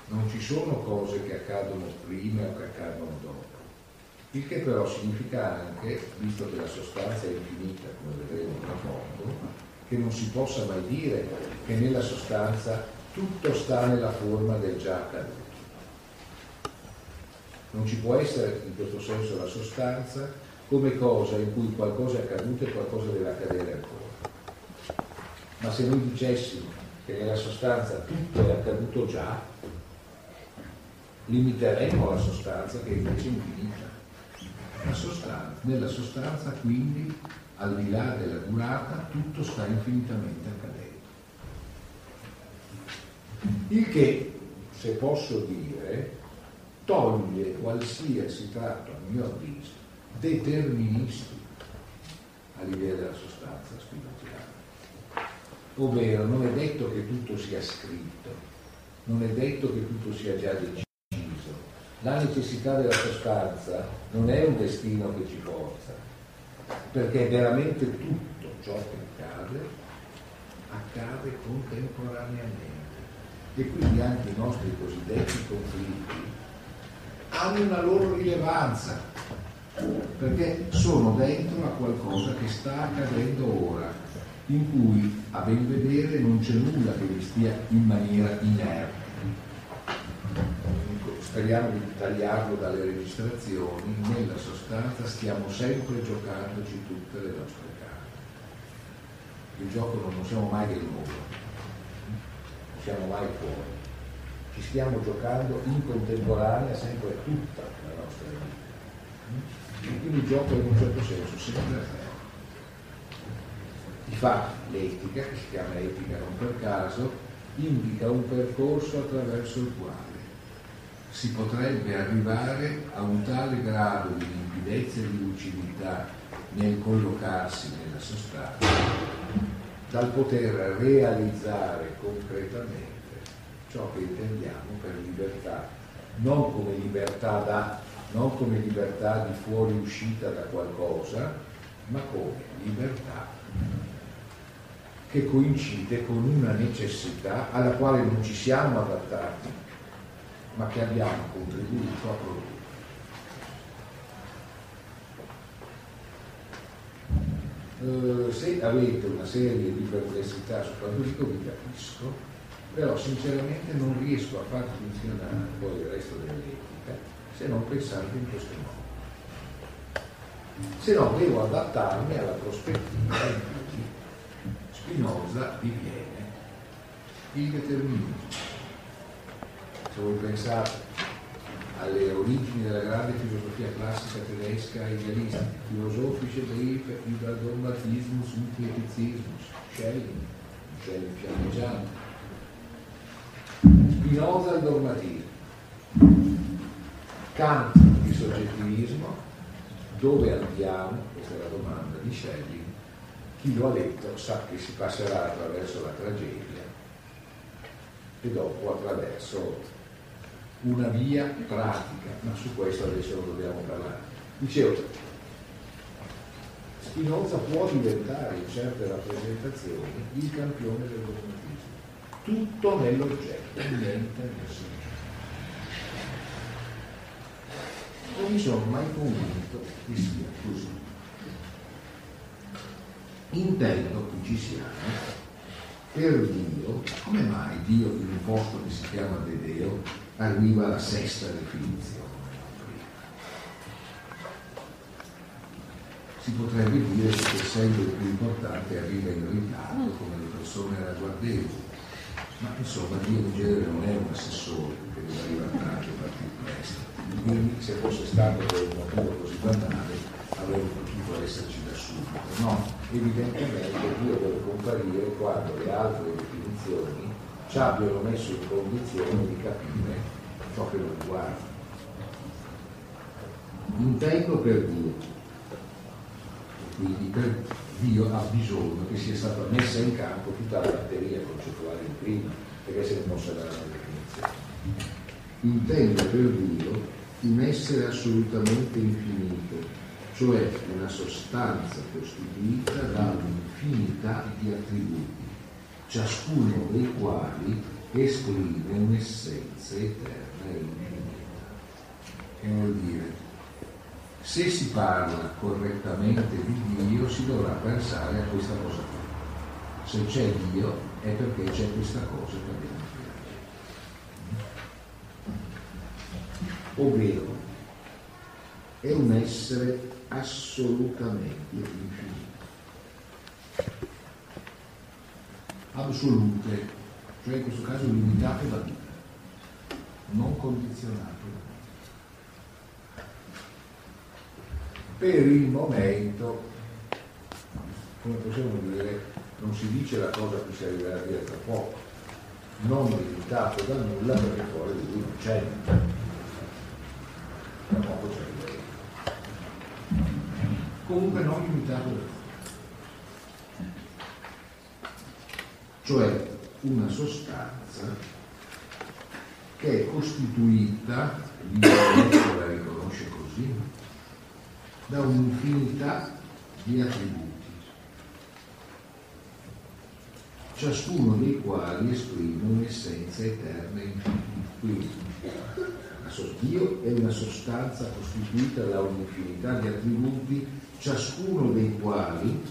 non ci sono cose che accadono prima o che accadono dopo. Il che però significa anche, visto che la sostanza è infinita, come vedremo tra poco, che non si possa mai dire che nella sostanza tutto sta nella forma del già accaduto. Non ci può essere in questo senso la sostanza come cosa in cui qualcosa è accaduto e qualcosa deve accadere ancora. Ma se noi dicessimo che nella sostanza tutto è accaduto già, limiteremo la sostanza che è invece infinita. La sostanza, nella sostanza quindi, al di là della durata, tutto sta infinitamente accadendo. Il che se posso dire, toglie qualsiasi tratto, a mio avviso, deterministico a livello della sostanza spinoziale. Ovvero non è detto che tutto sia scritto, non è detto che tutto sia già deciso. La necessità della sostanza non è un destino che ci forza, perché veramente tutto ciò che accade accade contemporaneamente e quindi anche i nostri cosiddetti conflitti hanno una loro rilevanza perché sono dentro a qualcosa che sta accadendo ora in cui a ben vedere non c'è nulla che vi stia in maniera inerte speriamo di tagliarlo dalle registrazioni nella sostanza stiamo sempre giocandoci tutte le nostre carte il gioco non siamo mai del nuovo siamo mai fuori. Ci stiamo giocando in contemporanea sempre tutta la nostra vita. E quindi il gioco in un certo senso sempre a te. Ti fa l'etica, che si chiama etica non per caso, indica un percorso attraverso il quale si potrebbe arrivare a un tale grado di limpidezza e di lucidità nel collocarsi nella sostanza dal poter realizzare concretamente ciò che intendiamo per libertà, non come libertà da, non come libertà di fuoriuscita da qualcosa, ma come libertà che coincide con una necessità alla quale non ci siamo adattati, ma che abbiamo contribuito a produrre. Eh, se avete una serie di perplessità su quanto dico vi capisco, però sinceramente non riesco a far funzionare poi il resto dell'etica se non pensate in questo modo. Se no devo adattarmi alla prospettiva in cui Spinoza diviene il determinismo. Se voi pensate alle origini della grande filosofia classica tedesca idealista, filosofische Briefe über Dogmatismus und Kritisismus, Schelling, Schelling fiammeggiante. Spinoza il dogmatismo, Kant il soggettivismo, dove andiamo? Questa è la domanda di Schelling. Chi lo ha letto sa che si passerà attraverso la tragedia e dopo attraverso una via pratica, ma su questo adesso non dobbiamo parlare. Dicevo, Spinoza può diventare in certe rappresentazioni il campione del dogmatismo, tutto nell'oggetto, nel soggetto. Non mi sono mai convinto che sia così. Intendo che ci siamo per Dio, come mai Dio in un posto che si chiama Dedeo arriva alla sesta definizione. Si potrebbe dire che essendo il più importante arriva in ritardo come le persone ragguardevoli, ma insomma Dio in genere non è un assessore che deve arrivare tardi o partire presto. Quindi se fosse stato per un motivo così banale avrebbe potuto esserci da subito. No, evidentemente Dio deve comparire quando le altre definizioni ci abbiano messo in condizione di capire ciò che lo riguarda. Intendo per Dio, quindi per Dio ha bisogno che sia stata messa in campo tutta la batteria concettuale di prima, perché se ne possa dare una definizione. Intendo per Dio un essere assolutamente infinito, cioè una sostanza costituita da un'infinità di attributi ciascuno dei quali esprime un'essenza eterna e infinita. Che vuol dire? Se si parla correttamente di Dio si dovrà pensare a questa cosa qua. Se c'è Dio è perché c'è questa cosa che abbiamo spiegato. Ovvero è un essere assolutamente infinito assolute, cioè in questo caso limitate da vita, non condizionate Per il momento, come possiamo dire, non si dice la cosa che si arriverà a dire tra poco, non limitato da nulla perché fuori di lui non c'è. Da poco c'è Comunque non limitato da nulla. Cioè una sostanza che è costituita, l'Intelletto la riconosce così, da un'infinità di attributi ciascuno dei quali esprime un'essenza eterna infinita. Quindi Dio è una sostanza costituita da un'infinità di attributi, ciascuno dei quali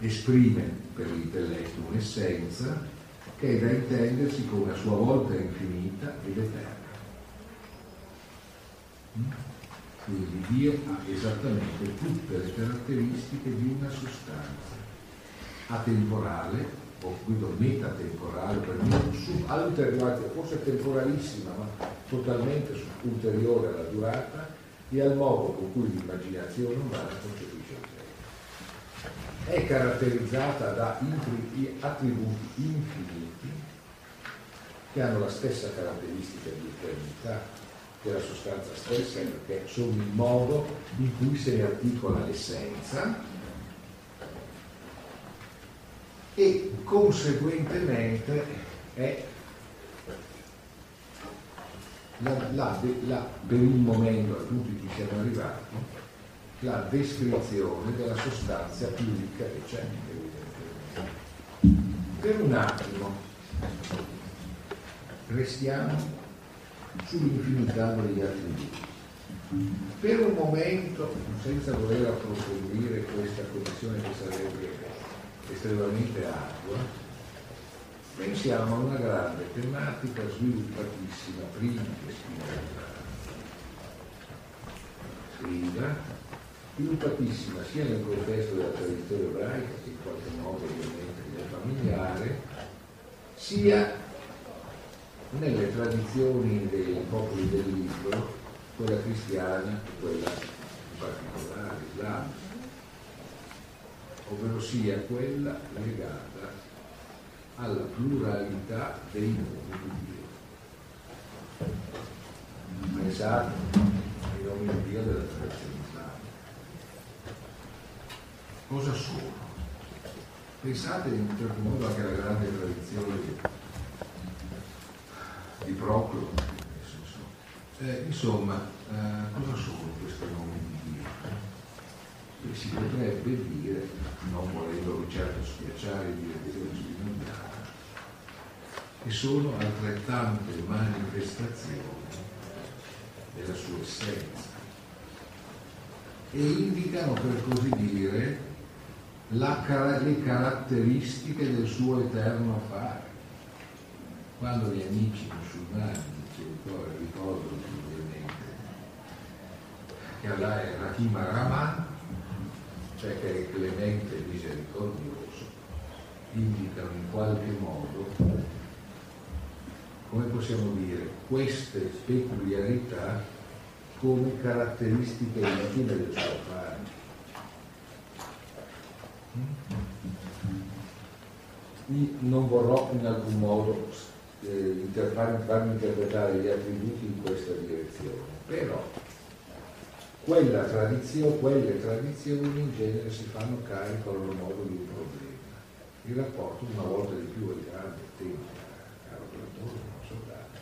esprime per l'intelletto un'essenza che è da intendersi come a sua volta infinita ed eterna. Quindi Dio ha esattamente tutte le caratteristiche di una sostanza atemporale o guido metatemporale, per me, forse temporalissima, ma totalmente ulteriore alla durata e al modo con cui l'immaginazione umana concepisce il tempo. È caratterizzata da attributi infiniti che hanno la stessa caratteristica di eternità che la sostanza stessa, perché sono il modo in cui si articola l'essenza e conseguentemente è la, la, la, per il momento a tutti ci siamo arrivati la descrizione della sostanza più ricca che c'è per un attimo. Restiamo sull'infinità degli attributi per un momento senza voler approfondire questa condizione che sarebbe estremamente ardua, pensiamo a una grande tematica sviluppatissima prima che Spinoza scriva, sviluppatissima sia nel contesto della tradizione ebraica, che in qualche modo ovviamente è familiare, sia nelle tradizioni dei popoli del libro, quella cristiana e quella in particolare islamica ovvero sia quella legata alla pluralità dei nomi di Dio. Pensate ai nomi di Dio della tradizione islamica. Cosa sono? Pensate in un certo modo anche alla grande tradizione di, di Proclo. Eh, insomma, eh, cosa sono questi nomi di Dio? si potrebbe dire, non volendo certo schiacciare il direttore spinozziana, che sono altrettante manifestazioni della sua essenza e indicano per così dire la, le caratteristiche del suo eterno fare. Quando gli amici musulmani, ricordano ovviamente, che Allah è Rahim Rahman, cioè che è clemente e misericordioso, indicano in qualche modo, come possiamo dire, queste peculiarità come caratteristiche intime del suo fare. Non vorrò in alcun modo eh, farmi interpretare gli attributi in questa direzione, però quella tradizione, quelle tradizioni in genere si fanno carico a loro modo di un problema. Il rapporto una volta di più è grande tema, caro Platone, non soltanto,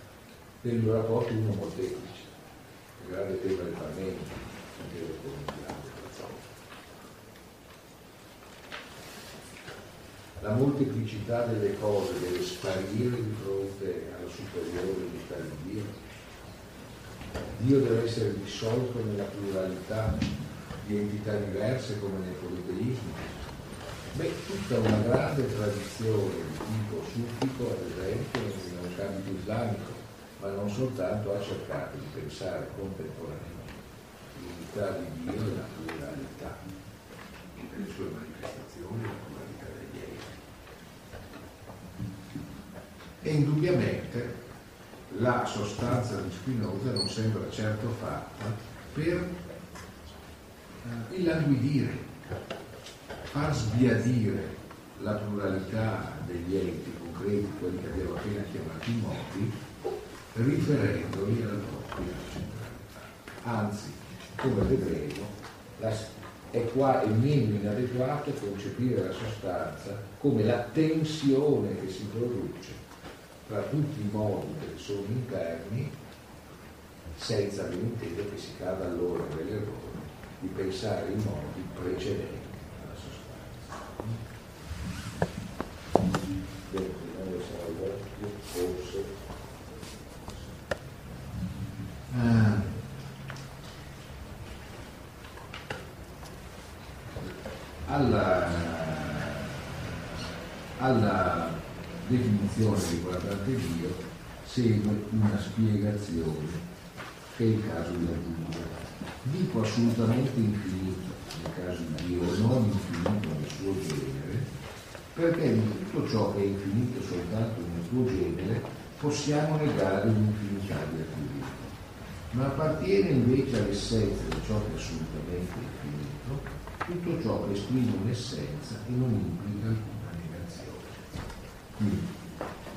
del rapporto uno molteplice, il grande tema del Parlamento, intero con il grande Platone. La molteplicità delle cose deve sparire di fronte alla superiore unità di Dio Dio deve essere dissolto nella pluralità di entità diverse come nel politeismo? Beh, tutta una grande tradizione di tipo sufico, ad esempio, nel cambio islamico, ma non soltanto ha cercato di pensare contemporaneamente l'unità di Dio nella pluralità delle sue manifestazioni, la pluralità degli enti. E indubbiamente la sostanza di Spinoza non sembra certo fatta per eh, illanguidire, far sbiadire la pluralità degli enti con concreti, quelli che abbiamo appena chiamato i modi, riferendoli alla propria centralità. Anzi, come vedremo, la, è qua è meno inadeguato concepire la sostanza come la tensione che si produce tra tutti i modi che sono interni senza l'intento che si cada allora nell'errore di pensare i modi precedenti alla sostanza. Bene, non sarà l'occhio, forse. Ah. Alla, alla definizione di guardate Dio segue una spiegazione che è il caso della Giulia dico assolutamente infinito nel caso di Dio, non infinito nel suo genere, perché di tutto ciò che è infinito soltanto nel suo genere possiamo negare un'infinità di attributi. Ma appartiene invece all'essenza di ciò che è assolutamente infinito, tutto ciò che esprime un'essenza e non implica alcuna negazione. Quindi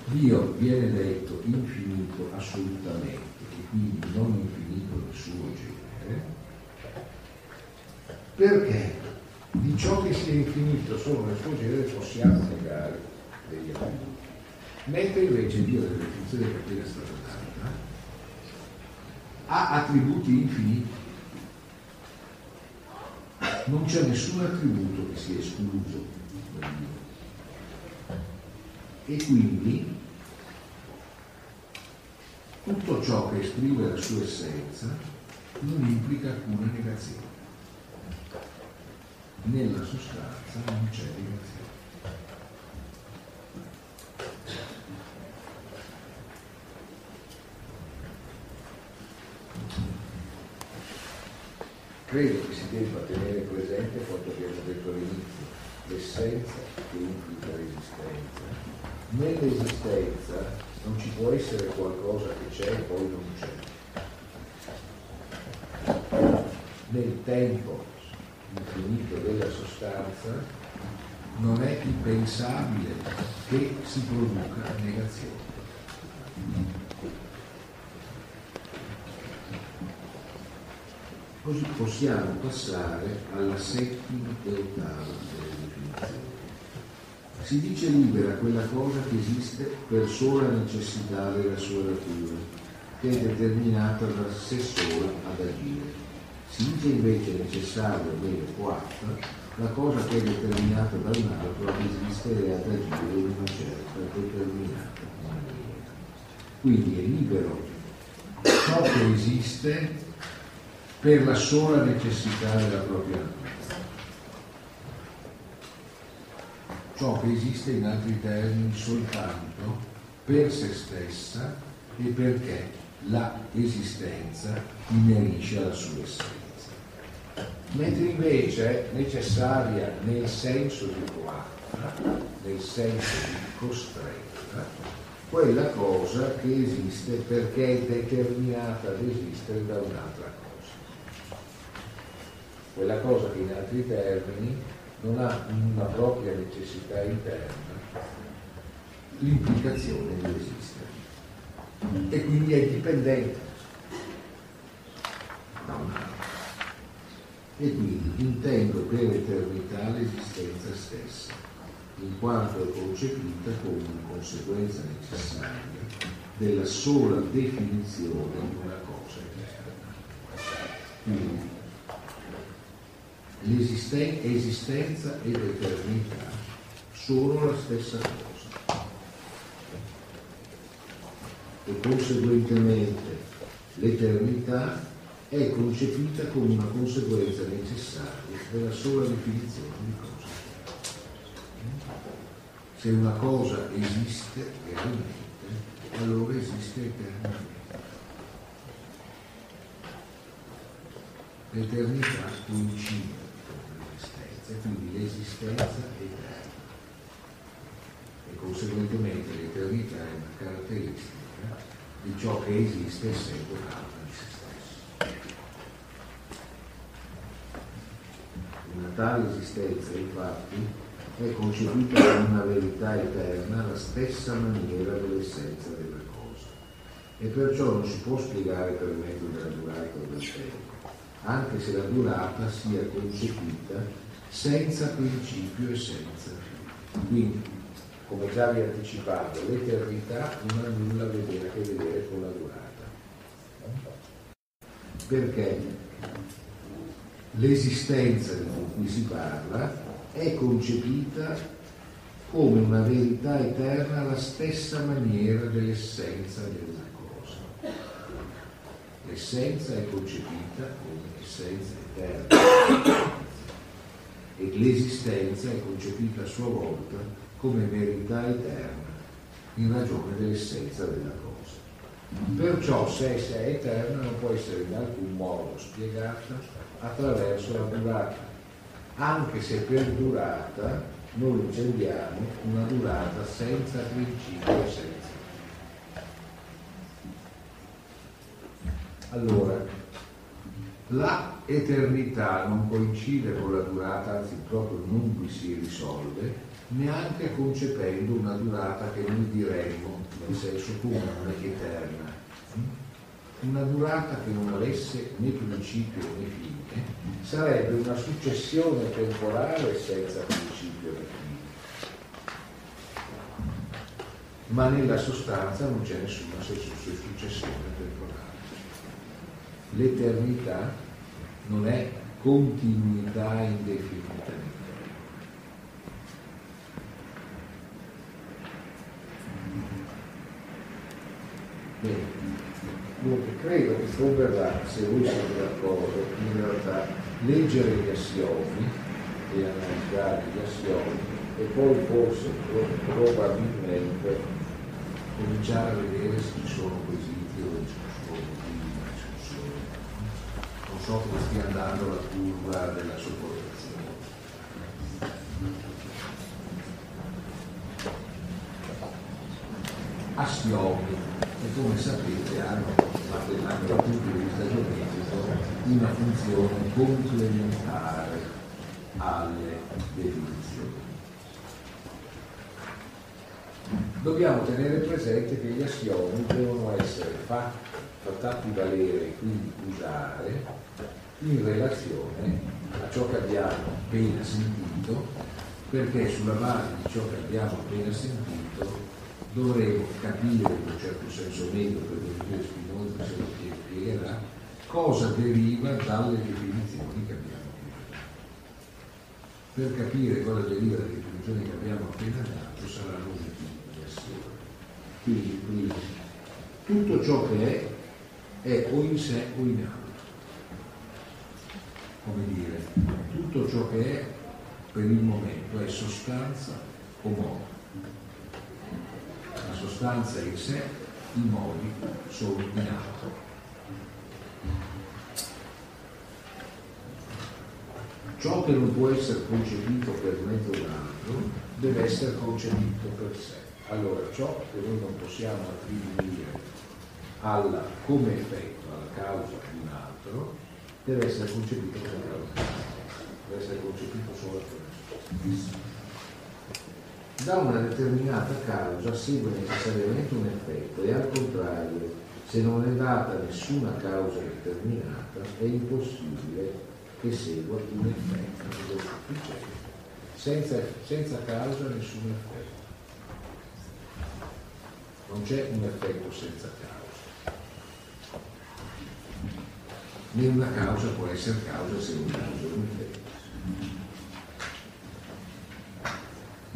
Dio viene detto infinito assolutamente e quindi non infinito nel suo genere, perché di ciò che sia infinito solo nel suo genere possiamo negare degli attributi. Mentre invece Dio, nella definizione che appena stata data, ha attributi infiniti. Non c'è nessun attributo che sia escluso da Dio. E quindi tutto ciò che esprime la sua essenza non implica alcuna negazione nella sostanza non c'è negazione. Credo che si debba tenere presente quanto abbiamo detto all'inizio, l'essenza che implica l'esistenza. Nell'esistenza non ci può essere qualcosa che c'è e poi non c'è. Nel tempo infinito della sostanza, non è impensabile che si produca negazione. Così possiamo passare alla settima e ottava delle definizioni. Si dice libera quella cosa che esiste per sola necessità della sua natura, che è determinata da sé sola ad agire si dice invece necessario avere quattro la cosa che è determinata da un altro ad esistere e ad agire in una certa determinata maniera. Quindi è libero ciò che esiste per la sola necessità della propria natura. Ciò che esiste in altri termini soltanto per se stessa e perché la esistenza inerisce alla sua essenza mentre invece necessaria nel senso di coatta, nel senso di costretta, quella cosa che esiste perché è determinata ad esistere da un'altra cosa. Quella cosa che in altri termini non ha una propria necessità interna, l'implicazione di esistere e quindi è dipendente da un'altra e quindi intendo per eternità l'esistenza stessa, in quanto è concepita come conseguenza necessaria della sola definizione di una cosa eterna. Quindi l'esistenza ed eternità sono la stessa cosa e conseguentemente l'eternità è concepita come una conseguenza necessaria della sola definizione di cosa. Se una cosa esiste realmente, allora esiste eternamente. L'eternità coincide l'esistenza, quindi l'esistenza è eterna. E conseguentemente l'eternità è una caratteristica di ciò che esiste essendo causa di se stesso. Una tale esistenza, infatti, è concepita come una verità eterna alla stessa maniera dell'essenza della cosa e perciò non si può spiegare per mezzo della durata del tempo, anche se la durata sia concepita senza principio e senza fine. Quindi, come già vi anticipavo, l'eternità non ha nulla a vedere, a che vedere con la durata. Perché l'esistenza di cui si parla è concepita come una verità eterna alla stessa maniera dell'essenza della cosa. L'essenza è concepita come essenza eterna e l'esistenza è concepita a sua volta come verità eterna in ragione dell'essenza della cosa. Perciò se è eterna non può essere in alcun modo spiegata attraverso la durata anche se per durata noi intendiamo una durata senza principio e senza. Allora, la eternità non coincide con la durata, anzi proprio non vi si risolve, neanche concependo una durata che noi diremmo, nel senso come non è eterna. Una durata che non avesse né principio né fine sarebbe una successione temporale senza principio né fine. Ma nella sostanza non c'è nessuna successione temporale. L'eternità non è continuità indefinita. Bene. Credo che converrà, se voi siete d'accordo, in realtà leggere gli assiomi e analizzare gli assiomi e poi forse probabilmente cominciare a vedere se ci sono quesiti So come stia andando la curva della sopportazione. Assiomi, e come sapete hanno dal punto di vista geometrico una funzione complementare alle definizioni. Dobbiamo tenere presente che gli assiomi devono essere fatti, valere e quindi usare in relazione a ciò che abbiamo appena sentito, perché sulla base di ciò che abbiamo appena sentito dovremo capire in un certo senso meglio, per dire Spinoza se lo spiegherà, cosa deriva dalle definizioni che abbiamo appena dato. Per capire cosa deriva dalle definizioni che abbiamo appena dato di assieme. Quindi, quindi tutto ciò che è è o in sé o in altro. Come dire, tutto ciò che è per il momento è sostanza o modo sostanza in sé, i modi sono in atto. Ciò che non può essere concepito per mezzo d'altro deve essere concepito per sé. Allora, ciò che noi non possiamo attribuire alla, come effetto alla causa di un altro deve essere concepito come causa, deve essere concepito solo sé da una determinata causa segue necessariamente un effetto e al contrario, se non è data nessuna causa determinata, è impossibile che segua un effetto. Senza, senza causa nessun effetto. Non c'è un effetto senza causa. Né una causa può essere causa se non causa un effetto.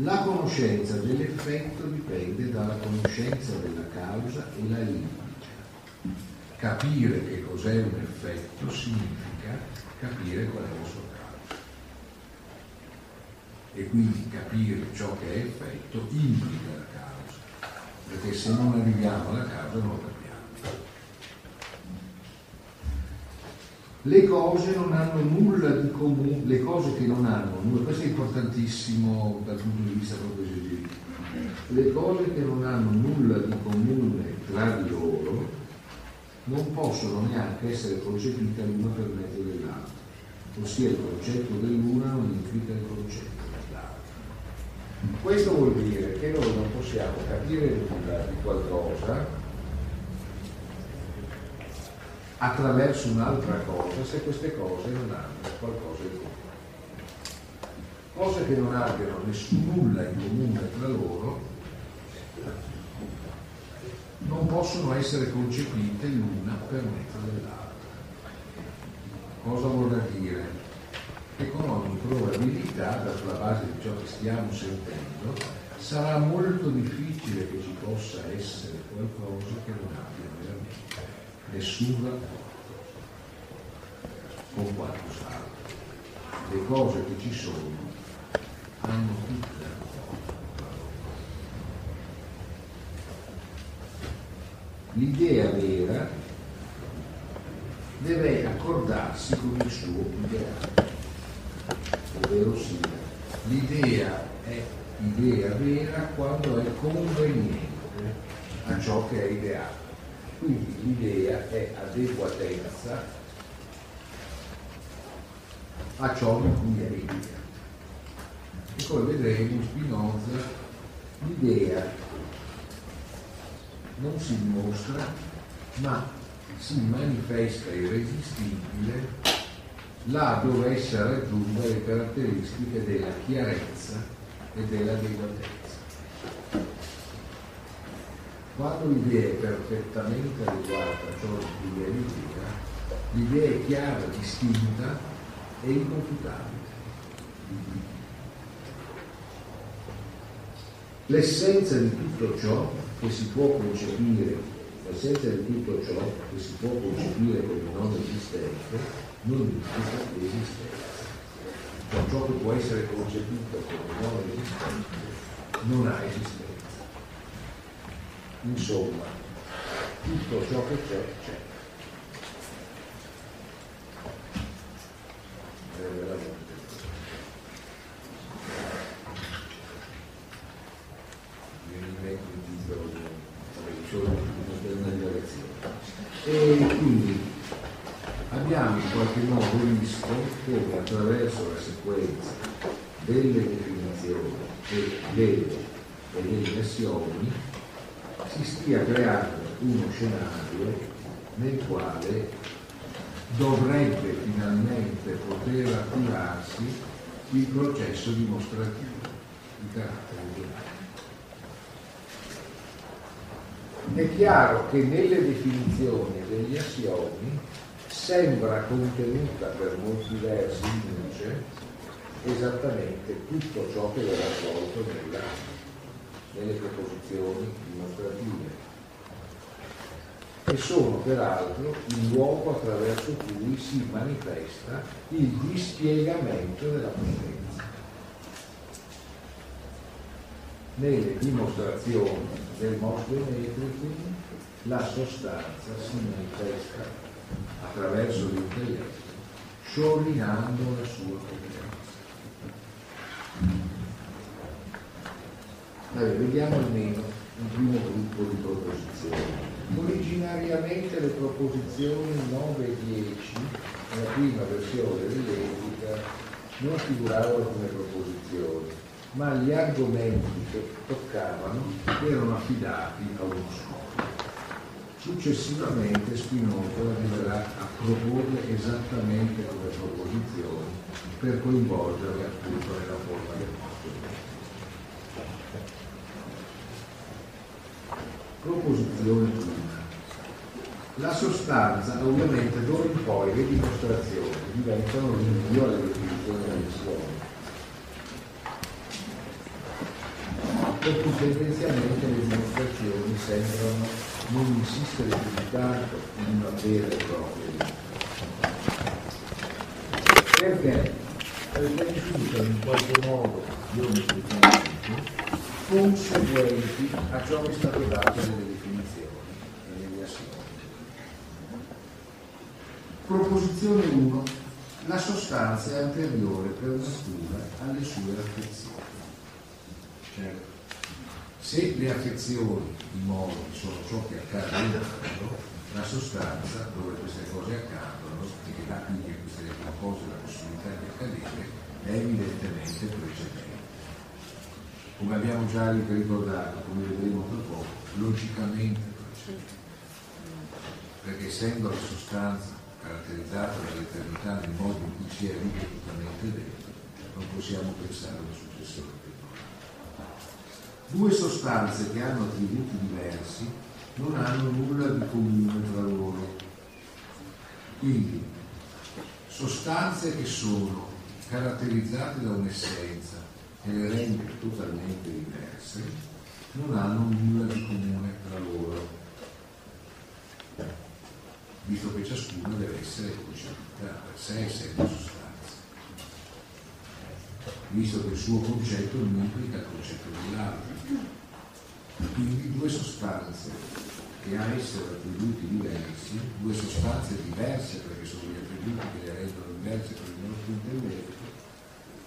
La conoscenza dell'effetto dipende dalla conoscenza della causa e la indica. Capire che cos'è un effetto significa capire qual è la sua causa. E quindi capire ciò che è effetto implica la causa, perché se non arriviamo alla causa non lo capiamo. le cose non hanno nulla di comune, le cose che non hanno nulla, questo è importantissimo dal punto di vista proprio esegetico, le cose che non hanno nulla di comune tra di loro non possono neanche essere concepite l'una per mezzo dell'altra, ossia il concetto dell'una non implica il concetto. Questo vuol dire che noi non possiamo capire nulla di qualcosa attraverso un'altra cosa se queste cose non hanno qualcosa in comune. Cose che non abbiano nessun nulla in comune tra loro non possono essere concepite l'una per mezzo dell'altra. Cosa vuol dire? Con ogni probabilità, sulla base di ciò che stiamo sentendo, sarà molto difficile che ci possa essere qualcosa che non abbia veramente nessun rapporto con qualcos'altro. Le cose che ci sono hanno tutte l'idea vera deve accordarsi con il suo ideale, ovvero sia l'idea è idea vera quando è conveniente a ciò che è ideale. Quindi l'idea è adeguatezza a ciò di cui è idea. E poi vedremo Spinoza l'idea non si dimostra, ma si manifesta irresistibile là dove essa raggiunga le caratteristiche della chiarezza e dell'adeguatezza. Quando l'idea è perfettamente adeguata a ciò di cui è l'idea è chiara, distinta e inconfutabile. L'essenza di tutto ciò che si può concepire, l'essenza di tutto ciò che si può concepire come non esistente, non implica l'esistenza. Cioè ciò che può essere concepito come non esistente non ha esistenza. Insomma, tutto ciò che c'è, c'è. E quindi abbiamo in qualche modo visto come attraverso la sequenza delle definizioni e delle, e delle assioni si stia creando uno scenario nel quale dovrebbe finalmente poter attivarsi il processo dimostrativo di carattere generale. È chiaro che nelle definizioni degli assiomi sembra contenuta per molti versi in luce esattamente tutto ciò che verrà svolto nella, nelle proposizioni dimostrative e sono peraltro il luogo attraverso cui si manifesta il dispiegamento della potenza. Nelle dimostrazioni del morfometrico la sostanza si manifesta attraverso l'intelletto, sciorinando la sua competenza. Allora, vediamo almeno un primo gruppo di proposizioni. Originariamente le proposizioni 9 e 10, nella prima versione dell'etica, non figuravano come proposizioni, ma gli argomenti che toccavano erano affidati a uno scopo. Successivamente Spinoza arriverà a proporle esattamente come proposizioni per coinvolgerle appunto nella forma del nostro Proposizione prima. La sostanza, ovviamente, d'ora in poi le dimostrazioni diventano rinvio alle definizioni della missione per cui tendenzialmente le dimostrazioni sembrano non insistere più tanto in una vera e propria perché? perché risultano in qualche modo geometricamente conseguenti a ciò che è stato dato nelle definizioni e nelle assioni. Proposizione 1. La sostanza è anteriore per natura alle sue affezioni. Certo se le affezioni, i modi sono ciò che accade nel mondo, la sostanza dove queste cose accadono e che dà quindi a queste cose la possibilità di accadere è evidentemente precedente. come abbiamo già ricordato, come vedremo tra poco, logicamente precedente. Perché essendo la sostanza caratterizzata dall'eternità nel modo in cui si è ripetutamente detto, non possiamo pensare alla successione Due sostanze che hanno attributi diversi non hanno nulla di comune tra loro. Quindi, sostanze che sono caratterizzate da un'essenza e le rende totalmente diverse, non hanno nulla di comune tra loro, visto che ciascuna deve essere concepita per sé essendo sostanza visto che il suo concetto non implica il concetto dell'altro. Quindi due sostanze che a essere attributi diversi, due sostanze diverse perché sono gli attributi che le rendono diverse per il nostro intelletto,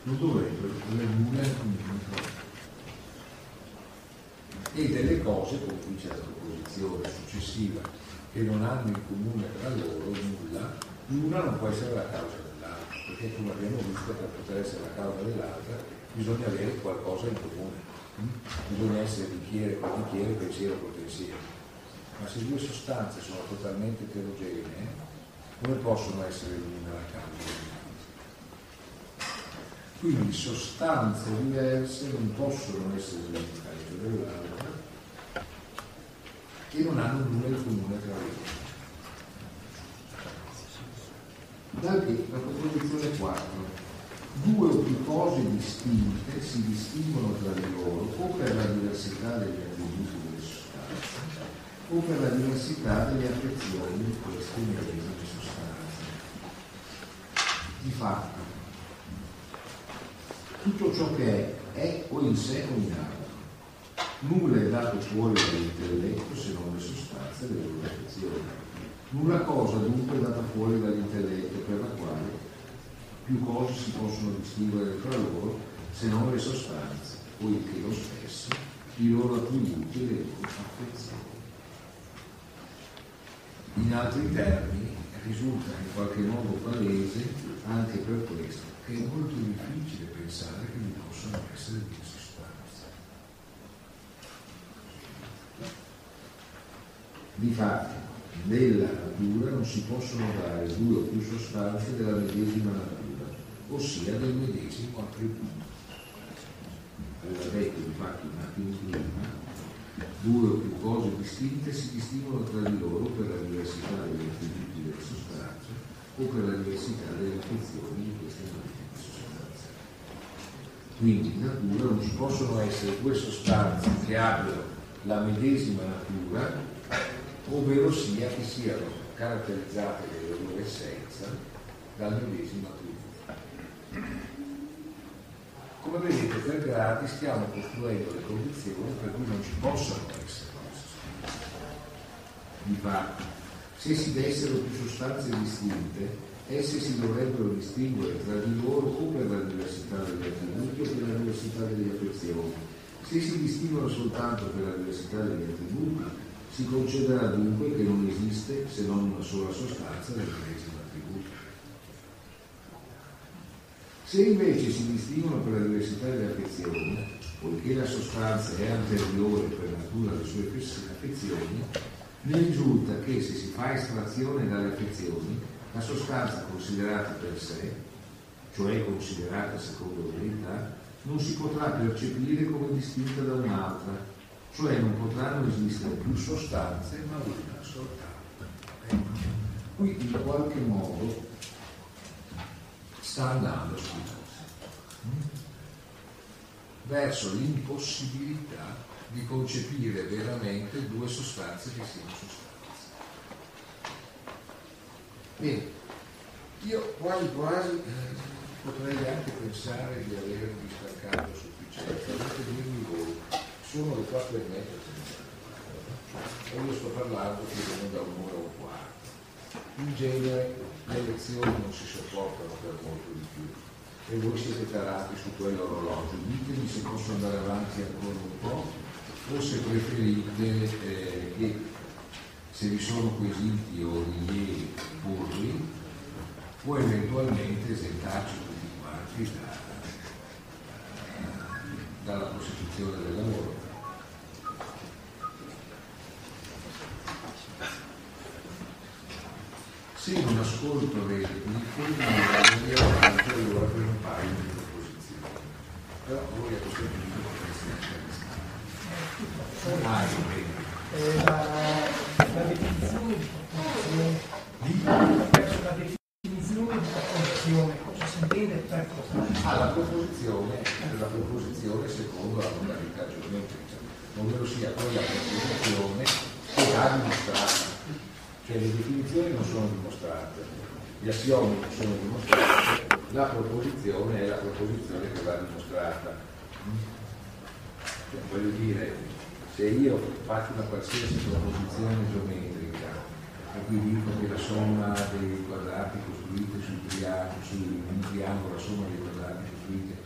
non dovrebbero avere nulla in comune loro. E delle cose, con cui c'è la proposizione successiva, che non hanno in comune tra loro nulla, l'una non può essere la causa perché come abbiamo visto per poter essere la causa dell'altra bisogna avere qualcosa in comune, bisogna essere bicchiere con bicchiere, pensiero con pensiero. Ma se due sostanze sono totalmente eterogenee, come possono essere l'una la causa? Quindi sostanze diverse non possono essere l'una causa dell'altra e non hanno nulla in comune tra loro. Da qui la proposizione 4. Due o più cose distinte si distinguono tra di loro o per la diversità degli attributi delle sostanze o per la diversità delle affezioni di queste medesime sostanze. Di fatto, tutto ciò che è, è o in sé o in altro. Nulla è dato fuori dall'intelletto se non le sostanze delle loro affezioni Nulla cosa dunque è data fuori dall'intelletto per la quale più cose si possono distinguere tra loro se non le sostanze, poiché lo stesso, i loro attributi e le loro affezioni. In altri termini, risulta in qualche modo palese anche per questo che è molto difficile pensare che vi possano essere due sostanze. Difatti, nella natura non si possono dare due o più sostanze della medesima natura, ossia del medesimo attributo. Aveva detto infatti un attimo prima, due o più cose distinte si distinguono tra di loro per la diversità degli attributi delle sostanze o per la diversità delle affezioni di queste medesime sostanze. Quindi in natura non ci possono essere due sostanze che abbiano la medesima natura ovvero sia che siano caratterizzate nella loro essenza dal medesimo attributo. Come vedete, per gradi stiamo costruendo le condizioni per cui non ci possano essere. Infatti, se si dessero più sostanze distinte, esse si dovrebbero distinguere tra di loro o per la diversità degli attributi o per la diversità delle affezioni. Se si distinguono soltanto per la diversità degli attributi, si concederà dunque che non esiste se non una sola sostanza del medesimo attributo. Se invece si distinguono per la diversità delle affezioni, poiché la sostanza è anteriore per natura alle sue affezioni, ne risulta che se si fa estrazione dalle affezioni, la sostanza considerata per sé, cioè considerata secondo verità, non si potrà percepire come distinta da un'altra, cioè non potranno esistere più sostanze ma una soltanto. Ecco. Qui in qualche modo sta andando Spinoza verso l'impossibilità di concepire veramente due sostanze che siano sostanze. Bene, io quasi quasi eh, potrei anche pensare di aver distaccato sufficienza, dovete dirmi voi sono le quattro e mezza e io sto parlando più o meno da un'ora o un quarto. In genere le lezioni non si sopportano per molto di più e voi siete tarati su quell'orologio. Ditemi se posso andare avanti ancora un po' o se preferite eh, che se vi sono quesiti o rilievi burri o eventualmente esentarci tutti quanti da, dalla proposizione del lavoro. Se non ascolto le piccoli, io avanti allora per un paio di proposizioni. Però voi a questo punto potreste interessare. Ah, eh, la, la definizione di proposizione di la definizione di proposizione cosa si intende per proposizione? Ah, la proposizione è la proposizione secondo la modalità geometrica, ovvero sia quella proposizione che va dimostrata cioè le definizioni non sono dimostrate, gli assiomi non sono dimostrati, la proposizione è la proposizione che va dimostrata. Cioè, voglio dire, se io faccio una qualsiasi proposizione geometrica e qui dico che la somma dei quadrati costruiti sul triangolo, su un triangolo, la somma dei quadrati costruiti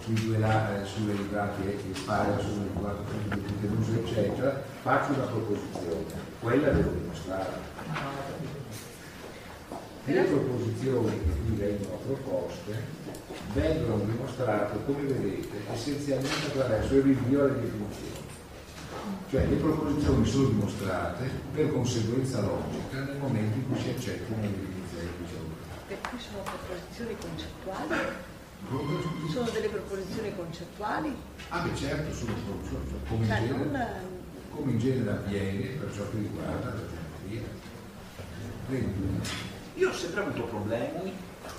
sui due lati, eh, sulle librati è che pari alla somma dei quadrati ipotenusi, eccetera, faccio una proposizione, quella devo dimostrare. Le proposizioni che qui vengono proposte vengono dimostrate, come vedete, essenzialmente attraverso il rinvio alle definizioni. Cioè le proposizioni sono dimostrate per conseguenza logica nel momento in cui si accettano le definizioni che sono. E qui sono proposizioni concettuali? Sono delle proposizioni concettuali? Ah beh certo, sono proposizioni, come, cioè, in genere, non... come in genere avviene per ciò che riguarda la geometria. Io ho sempre avuto problemi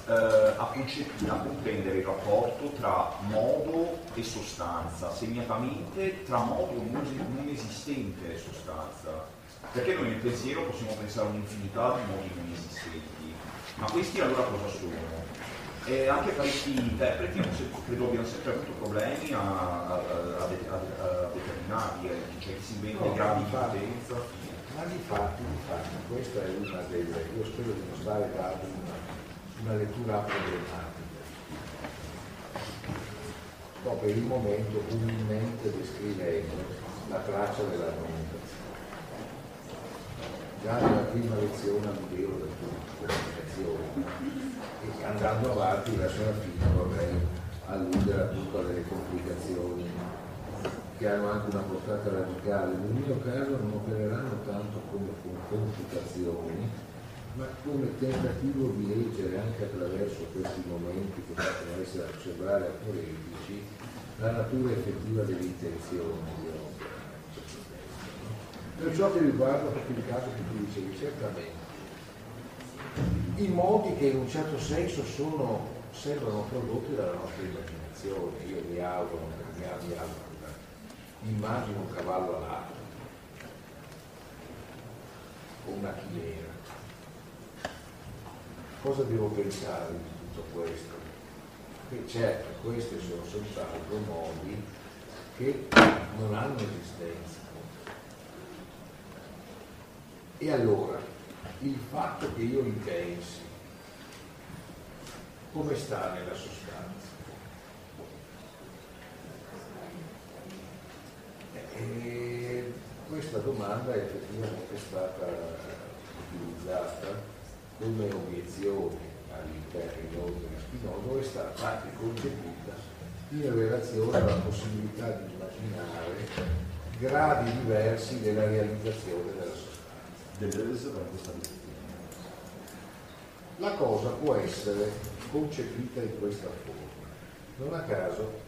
eh, a, a, comprendere il rapporto tra modo e sostanza, segnatamente tra modo non esistente e sostanza. Perché noi nel pensiero possiamo pensare a un'infinità di modi non esistenti, ma questi allora cosa sono? E anche parecchi interpreti credo abbiano sempre avuto problemi a, a, a determinarli, eh, cioè che si inventa no, gradi di potenza. Ma di fatti, di fatti, questa è una delle, io spero di non stare dando una, una lettura problematica. No, per il momento umilmente descrivendo la traccia dell'armonizzazione. Già nella prima lezione all'ideo del comunicazione e andando avanti verso la fine vorrei alludere appunto alle complicazioni che hanno anche una portata radicale, nel mio caso non opereranno tanto come computazioni, ma come tentativo di leggere anche attraverso questi momenti che possono essere da osservare apolitici la natura effettiva delle intenzioni di opera. Per ciò che riguarda il caso che tu dicevi, certamente, i modi che in un certo senso sono, sembrano prodotti dalla nostra immaginazione, io mi auguro, mi auguro immagino un cavallo alato o una chimera. Cosa devo pensare di tutto questo? Che certo, questi sono soltanto modi che non hanno esistenza. E allora, il fatto che io li pensi, come sta nella sostanza? E questa domanda effettivamente è stata utilizzata come obiezione all'interno di Spinoza, è stata anche concepita in relazione alla possibilità di immaginare gradi diversi della realizzazione della sostanza. La cosa può essere concepita in questa forma. Non a caso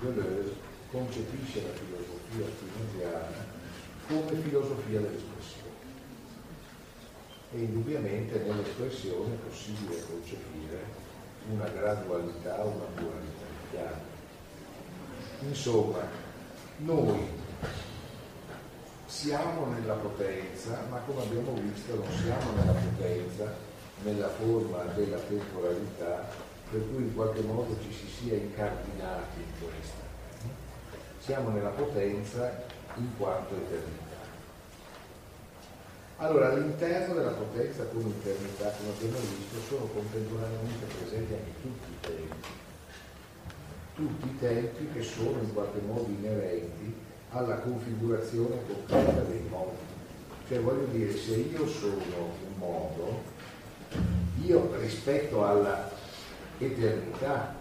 Deleuze concepisce la filosofia spinoziana come filosofia dell'espressione. E indubbiamente nell'espressione è possibile concepire una gradualità, una pluralità di chiave. Insomma, noi siamo nella potenza, ma come abbiamo visto non siamo nella potenza nella forma della temporalità per cui in qualche modo ci si sia incardinati in questa siamo nella potenza in quanto eternità. Allora, all'interno della potenza come eternità, come abbiamo visto, sono contemporaneamente presenti anche tutti i tempi, tutti i tempi che sono in qualche modo inerenti alla configurazione concreta dei modi. Cioè voglio dire, se io sono un modo, io rispetto alla eternità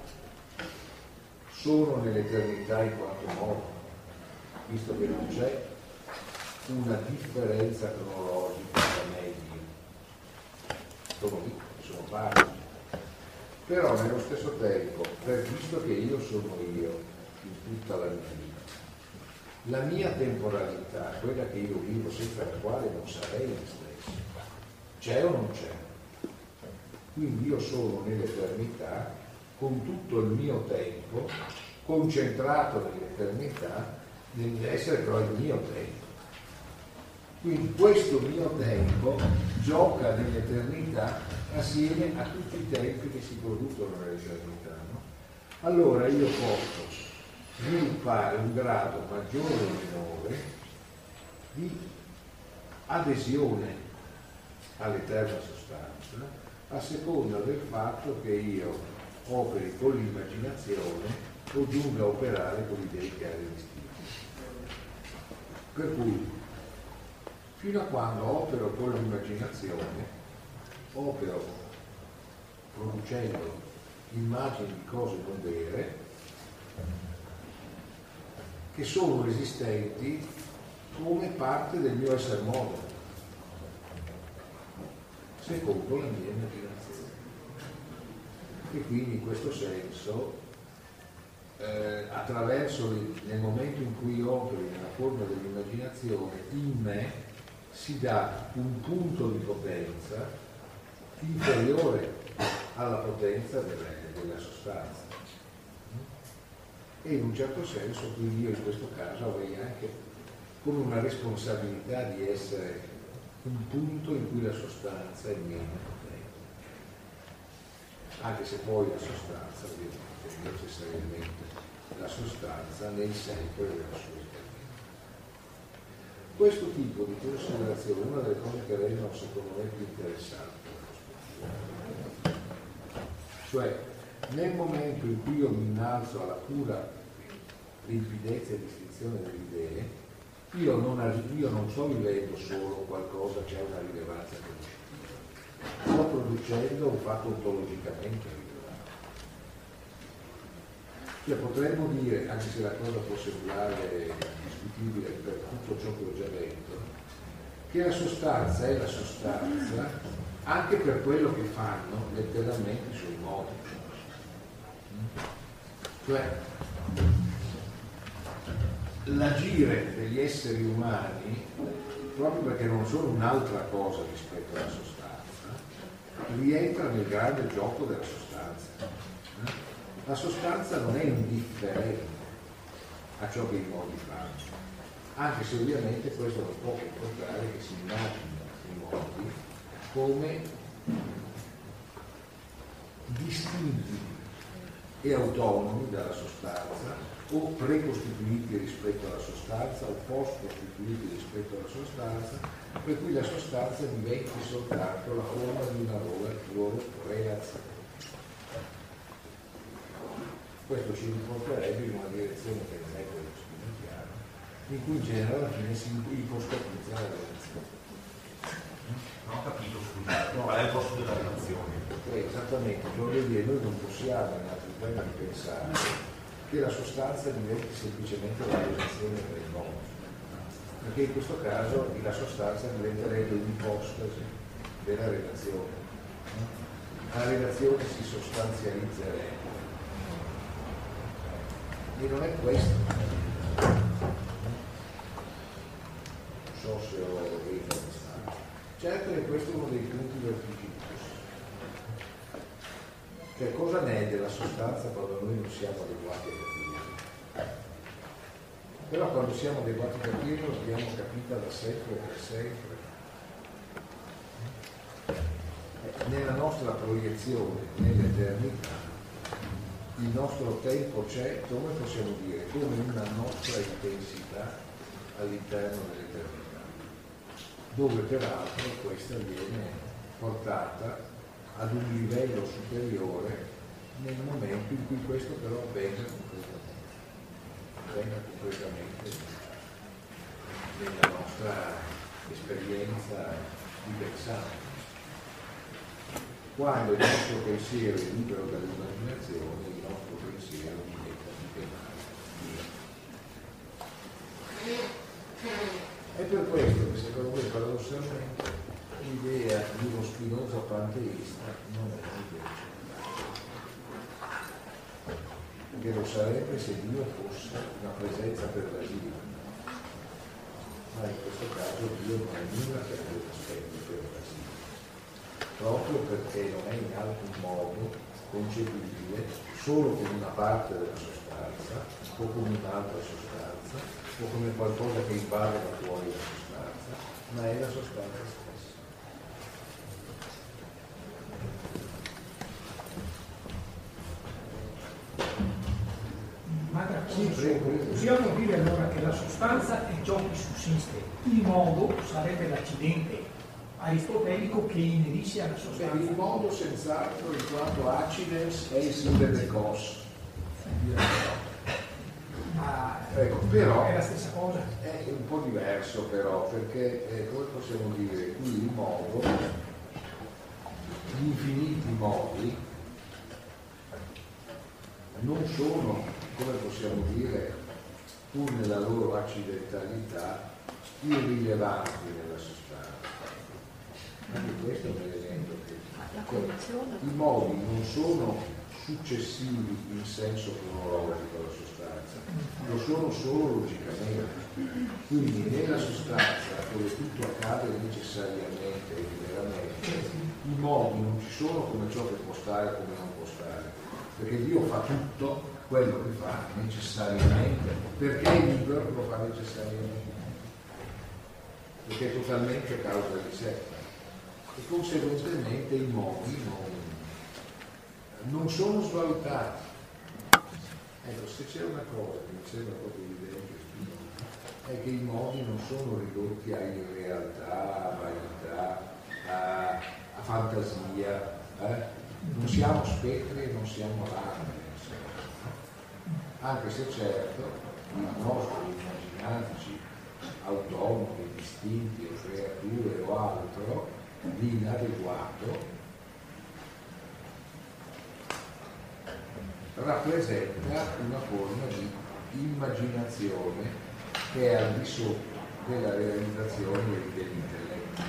sono nell'eternità in quanto modo. visto che non c'è una differenza cronologica tra me e Dio. Sono lì, sono pari. Però nello stesso tempo, per visto che io sono io in tutta la mia vita, la mia temporalità, quella che io vivo senza la quale non sarei me stesso, c'è o non c'è? Quindi io sono nell'eternità con tutto il mio tempo concentrato nell'eternità nell'essere però il mio tempo. Quindi questo mio tempo gioca nell'eternità assieme a tutti i tempi che si producono nell'eternità. No? Allora io posso sviluppare un grado maggiore o minore di adesione all'eterna sostanza a seconda del fatto che io operi con l'immaginazione o giunga a operare con l'idea che ha resistito. Per cui, fino a quando opero con l'immaginazione, opero producendo immagini di cose non vere che sono resistenti come parte del mio essere modo secondo la mia immaginazione. E quindi in questo senso, eh, attraverso il, nel momento in cui operi nella forma dell'immaginazione, in me si dà un punto di potenza inferiore alla potenza della, della sostanza. E in un certo senso, quindi io in questo caso avrei anche come una responsabilità di essere un punto in cui la sostanza è meno. Anche se poi la sostanza, ovviamente, necessariamente la sostanza nel senso della sua eternità. Questo tipo di considerazione è una delle cose che rendono secondo me più interessanti cioè nel momento in cui io mi innalzo alla pura limpidezza e distinzione delle idee, io non, io non sto vivendo solo qualcosa che ha una rilevanza conoscitiva, sto producendo un fatto ontologicamente rilevante. Cioè potremmo dire, anche se la cosa può sembrare discutibile per tutto ciò che ho già detto, che la sostanza è la sostanza anche per quello che fanno letteralmente i suoi modi. Cioè, l'agire degli esseri umani, proprio perché non sono un'altra cosa rispetto alla sostanza, rientra nel grande gioco della sostanza. La sostanza non è indifferente a ciò che i modi fanno, anche se ovviamente questo non può comportare che si immaginino i modi come distinti e autonomi dalla sostanza o precostituiti rispetto alla sostanza o post-costituiti rispetto alla sostanza, per cui la sostanza diventi soltanto la forma di una loro relazione. Questo ci riporterebbe in una direzione che non è quella che spieghiamo, in cui in genere alla fine si ipostatizza la relazione. Non ho capito, scusa, qual è il posto della relazione? Eh, esattamente, voglio dire, noi non possiamo in altri termini pensare che la sostanza diventi semplicemente la relazione tra i mondi, perché in questo caso la sostanza diventerebbe un'ipostasi della relazione. La relazione si sostanzializzerebbe. E non è questo. Non so se ho detto Certo che questo è uno dei punti vertiginosi cioè cosa ne è della sostanza quando noi non siamo adeguati a capirlo? Però quando siamo adeguati a capirlo l'abbiamo capita da sempre e per sempre. Nella nostra proiezione, nell'eternità, il nostro tempo c'è, come possiamo dire, come una nostra intensità all'interno dell'eternità, dove peraltro questa viene portata ad un livello superiore nel momento in cui questo però avvenga concretamente, avvenga concretamente nella nostra esperienza di pensare. Quando il nostro pensiero è libero dall'immaginazione, il nostro pensiero diventa di penare. È per questo che secondo me paradossalmente l'idea di uno spinoso panteista non è un'idea che lo sarebbe se Dio fosse una presenza pervasiva. Ma in questo caso Dio non è nulla che abbia aspetti pervasivi, proprio perché non è in alcun modo concepibile solo come una parte della sostanza o come un'altra sostanza o come qualcosa che invade da fuori la sostanza, ma è la sostanza stessa. Possiamo dire allora che la sostanza è ciò che sussiste, il modo sarebbe l'accidente aristotelico che inerisce alla Beh, sostanza. il modo senz'altro in quanto accidens è il simile del cos. Ma Ecco, però è la stessa cosa. è un po' diverso però, perché eh, come possiamo dire, qui il modo, gli infiniti modi, non sono, come possiamo dire, pur nella loro accidentalità, irrilevanti nella sostanza. Anche questo è un elemento che condizione. i modi non sono successivi in senso cronologico alla sostanza, lo sono solo logicamente. Quindi nella sostanza, dove tutto accade necessariamente e liberamente, i modi non ci sono come ciò che può stare e come non può stare, perché Dio fa tutto quello che fa necessariamente, perché è libero lo fa necessariamente, perché è totalmente causa di sé e conseguentemente i modi non, non sono svalutati. Ecco, se c'è una cosa che mi sembra proprio evidente è che i modi non sono ridotti a irrealtà, a vanità, a, a fantasia. eh? Non siamo spettri e non siamo rame. Anche se certo i nostri immaginatici autonomi, distinti o creature o altro di inadeguato rappresenta una forma di immaginazione che è al di sotto della realizzazione dell'intelletto.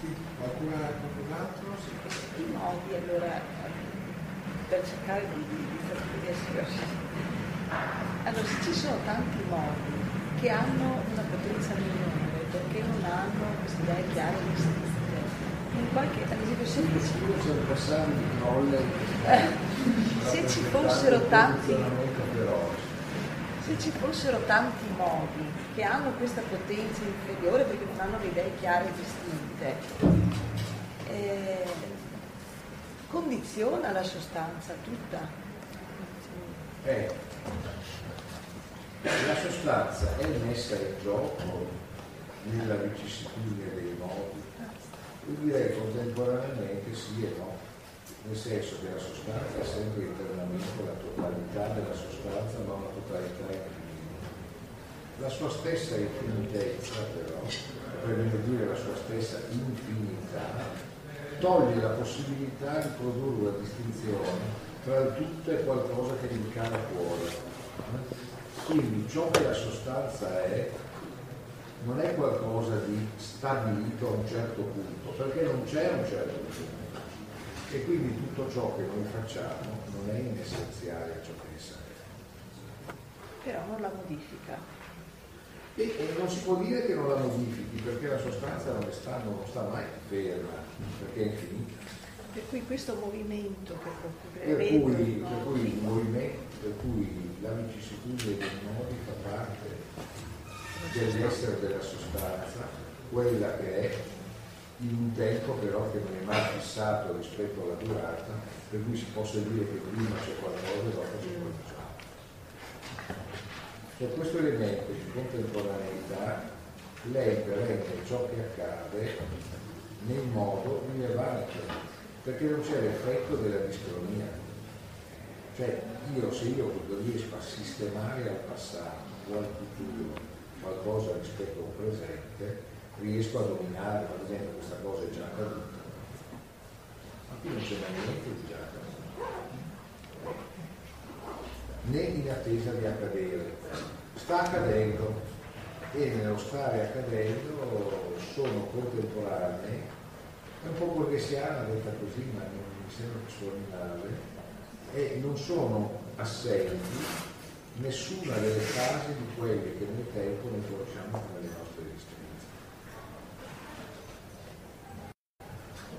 Sì, qualcun qualcun altro? Sì. I modi allora per cercare di, di, di essere allora se ci sono tanti modi che hanno una potenza minore perché non hanno queste idee chiare e distinte in qualche ad esempio se, di eh, se ci fossero tanti se ci fossero tanti modi che hanno questa potenza inferiore perché non hanno le idee chiare e distinte, eh, condiziona la sostanza tutta. Eh, la sostanza è messa in gioco nella vicissitudine dei modi. Io direi contemporaneamente sì e no, nel senso che la sostanza è sempre internamente la totalità della sostanza, ma una totalità infinita. La sua stessa infinitezza, però, per meglio dire la sua stessa infinità, toglie la possibilità di produrre la distinzione tra il tutto e qualcosa che gli cala fuori. Quindi ciò che la sostanza è non è qualcosa di stabilito a un certo punto, perché non c'è un certo punto. E quindi tutto ciò che noi facciamo non è in essenziale ciò che serve. Però non la modifica. E, non si può dire che non la modifichi, perché la sostanza non sta, non sta mai ferma, perché è infinita. Per cui questo movimento che Per cui, per cui il movimento, per cui la vicissitudine dei modi fa parte dell'essere della sostanza, quella che è in un tempo però che non è mai fissato rispetto alla durata, per cui si possa dire che prima c'è qualcosa e dopo c'è qualcos'altro. Per questo elemento di contemporaneità lei rende ciò che accade nel modo rilevante, perché non c'è l'effetto della discronia. Cioè io se io riesco a sistemare al passato o al futuro qualcosa rispetto a un presente, riesco a dominare, per esempio questa cosa è già accaduta. Ma qui non c'è mai niente di già accaduto. Né in attesa di accadere. Sta accadendo e nello stare accadendo sono contemporanei, è un po' borghesiana detta così, ma non mi sembra che suoni male, e non sono assenti nessuna delle fasi di quelle che nel tempo noi conosciamo come le nostre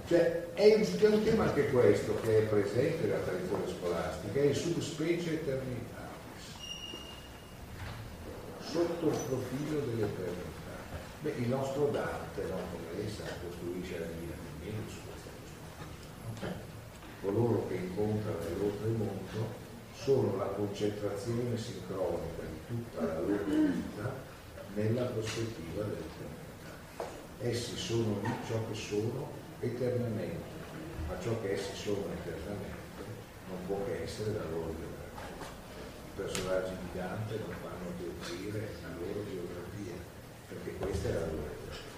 Cioè, è un, è un tema anche questo che è presente nella tradizione scolastica, è il subspecie eternitatis, sotto il profilo dell'eternità. Beh, il nostro Dante, no, come lei sa, costruisce la Divina Commedia su questa prospettiva. Coloro che incontrano l'oltremondo sono la concentrazione sincronica di tutta la loro vita nella prospettiva dell'eternità. Essi sono ciò che sono eternamente, ma ciò che essi sono eternamente non può che essere la loro geografia. I personaggi di Dante non fanno che offrire la loro geografia, perché questa è la loro eternità.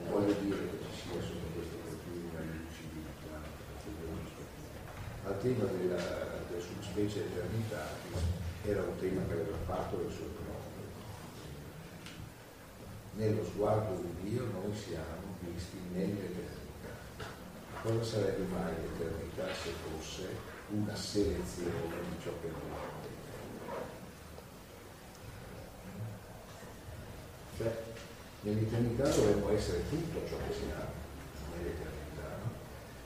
Non voglio dire che ci sia solo al tema della, della subspecie eternità era un tema che aveva fatto le prove. Nello sguardo di Dio noi siamo visti nell'eternità. Cosa sarebbe mai l'eternità se fosse una selezione di ciò che noi Cioè, nell'eternità dovremmo essere tutto ciò che siamo nell'eternità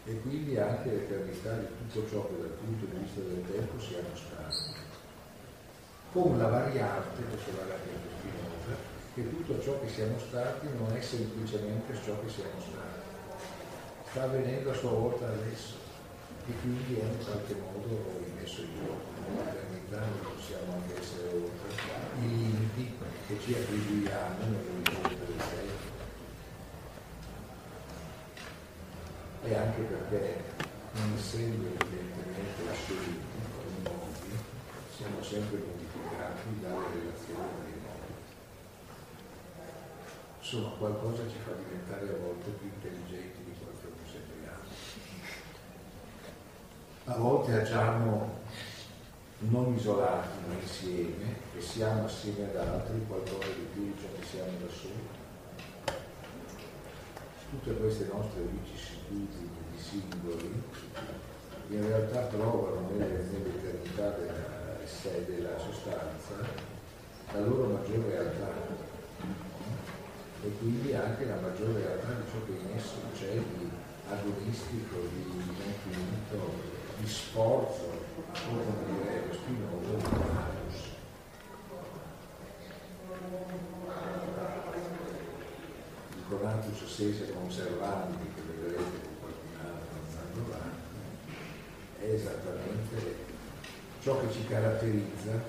e quindi anche l'eternità di tutto ciò che dal punto di vista del tempo siamo stati. Con la variante, questo va anche in Spinoza, che tutto ciò che siamo stati non è semplicemente ciò che siamo stati. Sta avvenendo a sua volta adesso e quindi è in qualche modo rimesso in gioco. Nell'eternità noi possiamo anche essere oltre i limiti che ci attribuiamo nell'orizzonte del tempo. e anche perché non essendo evidentemente assoluti i modi, siamo sempre modificati dalle relazioni Insomma, qualcosa ci fa diventare a volte più intelligenti di quanto non sembriamo. A volte agiamo non isolati ma insieme e siamo assieme ad altri qualcosa di più di ciò che siamo da soli. Tutte queste nostre vicissitudini di singoli in realtà trovano nell'eternità della, della sostanza la loro maggiore realtà e quindi anche la maggiore realtà di ciò che in esso c'è di agonistico, di infinito, di sforzo, come dire Spinoza, di Manus. Il Conatus sese conservandi che vedrete con qualcun altro andando avanti, è esattamente ciò che ci caratterizza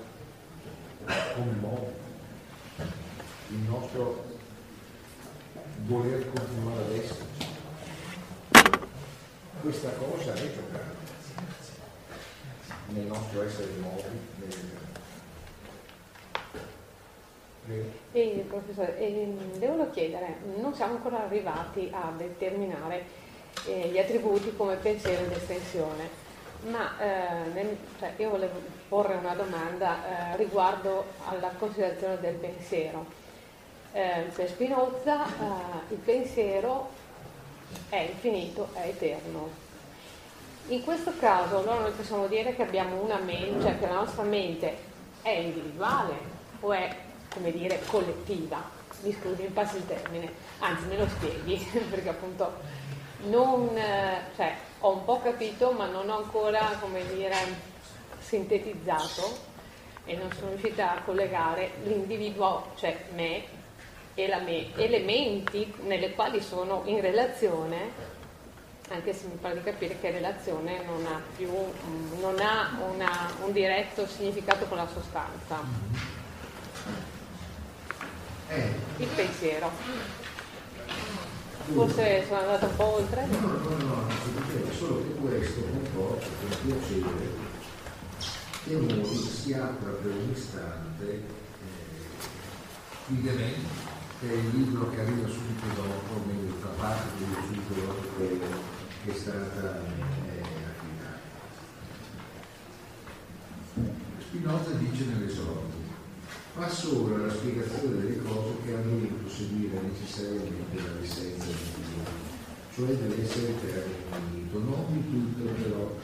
come modo, il nostro voler continuare ad esserci. Questa cosa è giocata nel nostro essere nuovi, nel e, professore, eh, volevo chiedere, non siamo ancora arrivati a determinare eh, gli attributi come pensiero ed estensione, ma eh, nel, cioè, io volevo porre una domanda eh, riguardo alla considerazione del pensiero. Eh, per Spinoza eh, il pensiero è infinito, è eterno. In questo caso allora noi possiamo dire che abbiamo una mente, cioè che la nostra mente è individuale o è come dire, collettiva. Mi scusi, mi passi il termine, anzi me lo spieghi, perché appunto non, cioè, ho un po' capito, ma non ho ancora, come dire, sintetizzato e non sono riuscita a collegare l'individuo, cioè me e la me, elementi nelle quali sono in relazione, anche se mi pare di capire che relazione non ha più non ha una, un diretto significato con la sostanza eh. il pensiero. Forse sono andata un po' oltre? No, no, no, solo che questo comporta con piacere che noi si apra per un istante eh, il Dementi, che è il libro che arriva subito dopo, meglio fa parte di subito dopo quello che è stata eh, affidata. Spinoza dice nell'esordio, passo ora alla spiegazione delle cose che hanno dovuto seguire necessariamente dall'essenza di Dio, cioè dell'essere eterno infinito, non di tutto però,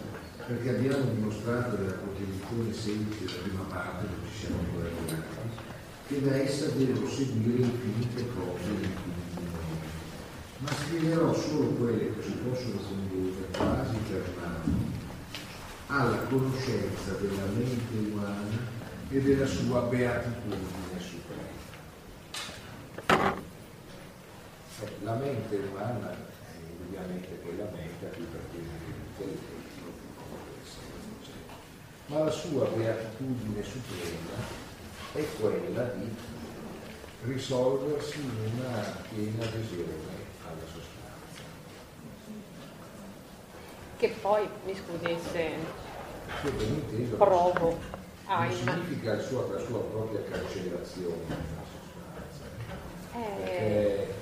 perché abbiamo dimostrato nella proposizione semplice della prima parte, non ci siamo ancora che da essa devo seguire infinite cose in infiniti modi. Ma scriverò solo quelle che si possono condurre quasi per mano alla conoscenza della mente umana e della sua beatitudine suprema. La mente umana è indubbiamente quella mente a cui appartiene l'intelletto, ma la sua beatitudine suprema è quella di risolversi in una piena adesione alla sostanza. Che poi, mi scusi se Che ben inteso provo a non immaginare. significa il suo- la sua propria cancellazione nella sostanza, Eh, perché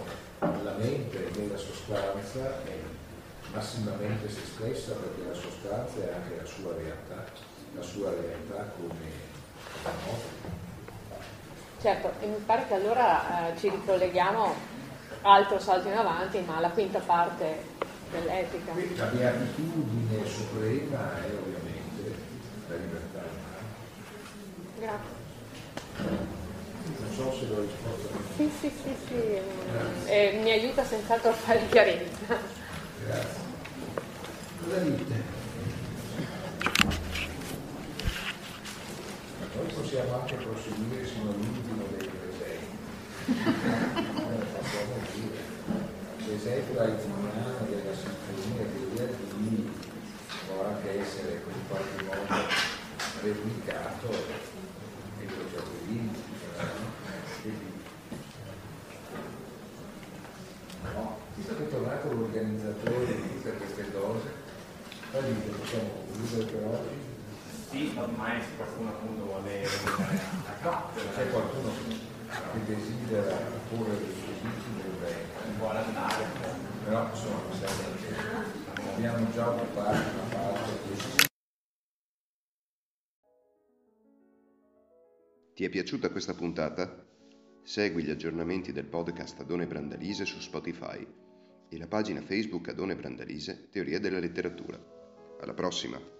la mente nella sostanza è massimamente se stessa perché la sostanza è anche la sua realtà, la sua realtà come la nostra. Certo, e mi pare che allora eh, ci ricolleghiamo altro salto in avanti, ma alla quinta parte dell'etica. Quindi la beatitudine suprema è ovviamente la libertà umana. Grazie. Non so se l'ho risposto a Sì, sì, sì, sì, mm, e mi aiuta senz'altro a fare chiarezza. Grazie. Cosa dite? Noi possiamo anche proseguire sino all'ultimo dei presenti. L'esempio haitiano della sinfonia degli Ardini può anche essere in qualche modo replicato nei progetti limiti. No, visto che è tornato l'organizzatore di tutte queste cose, poi possiamo concludere per oggi? Sì, ormai se qualcuno appunto vuole venire a capo, C'è qualcuno che desidera porre dei nel bene, vuole andare, però insomma abbiamo già occupato una parte che Ti è piaciuta questa puntata? Segui gli aggiornamenti del podcast Adone Brandalise su Spotify e la pagina Facebook Adone Brandalise Teoria della letteratura. Alla prossima!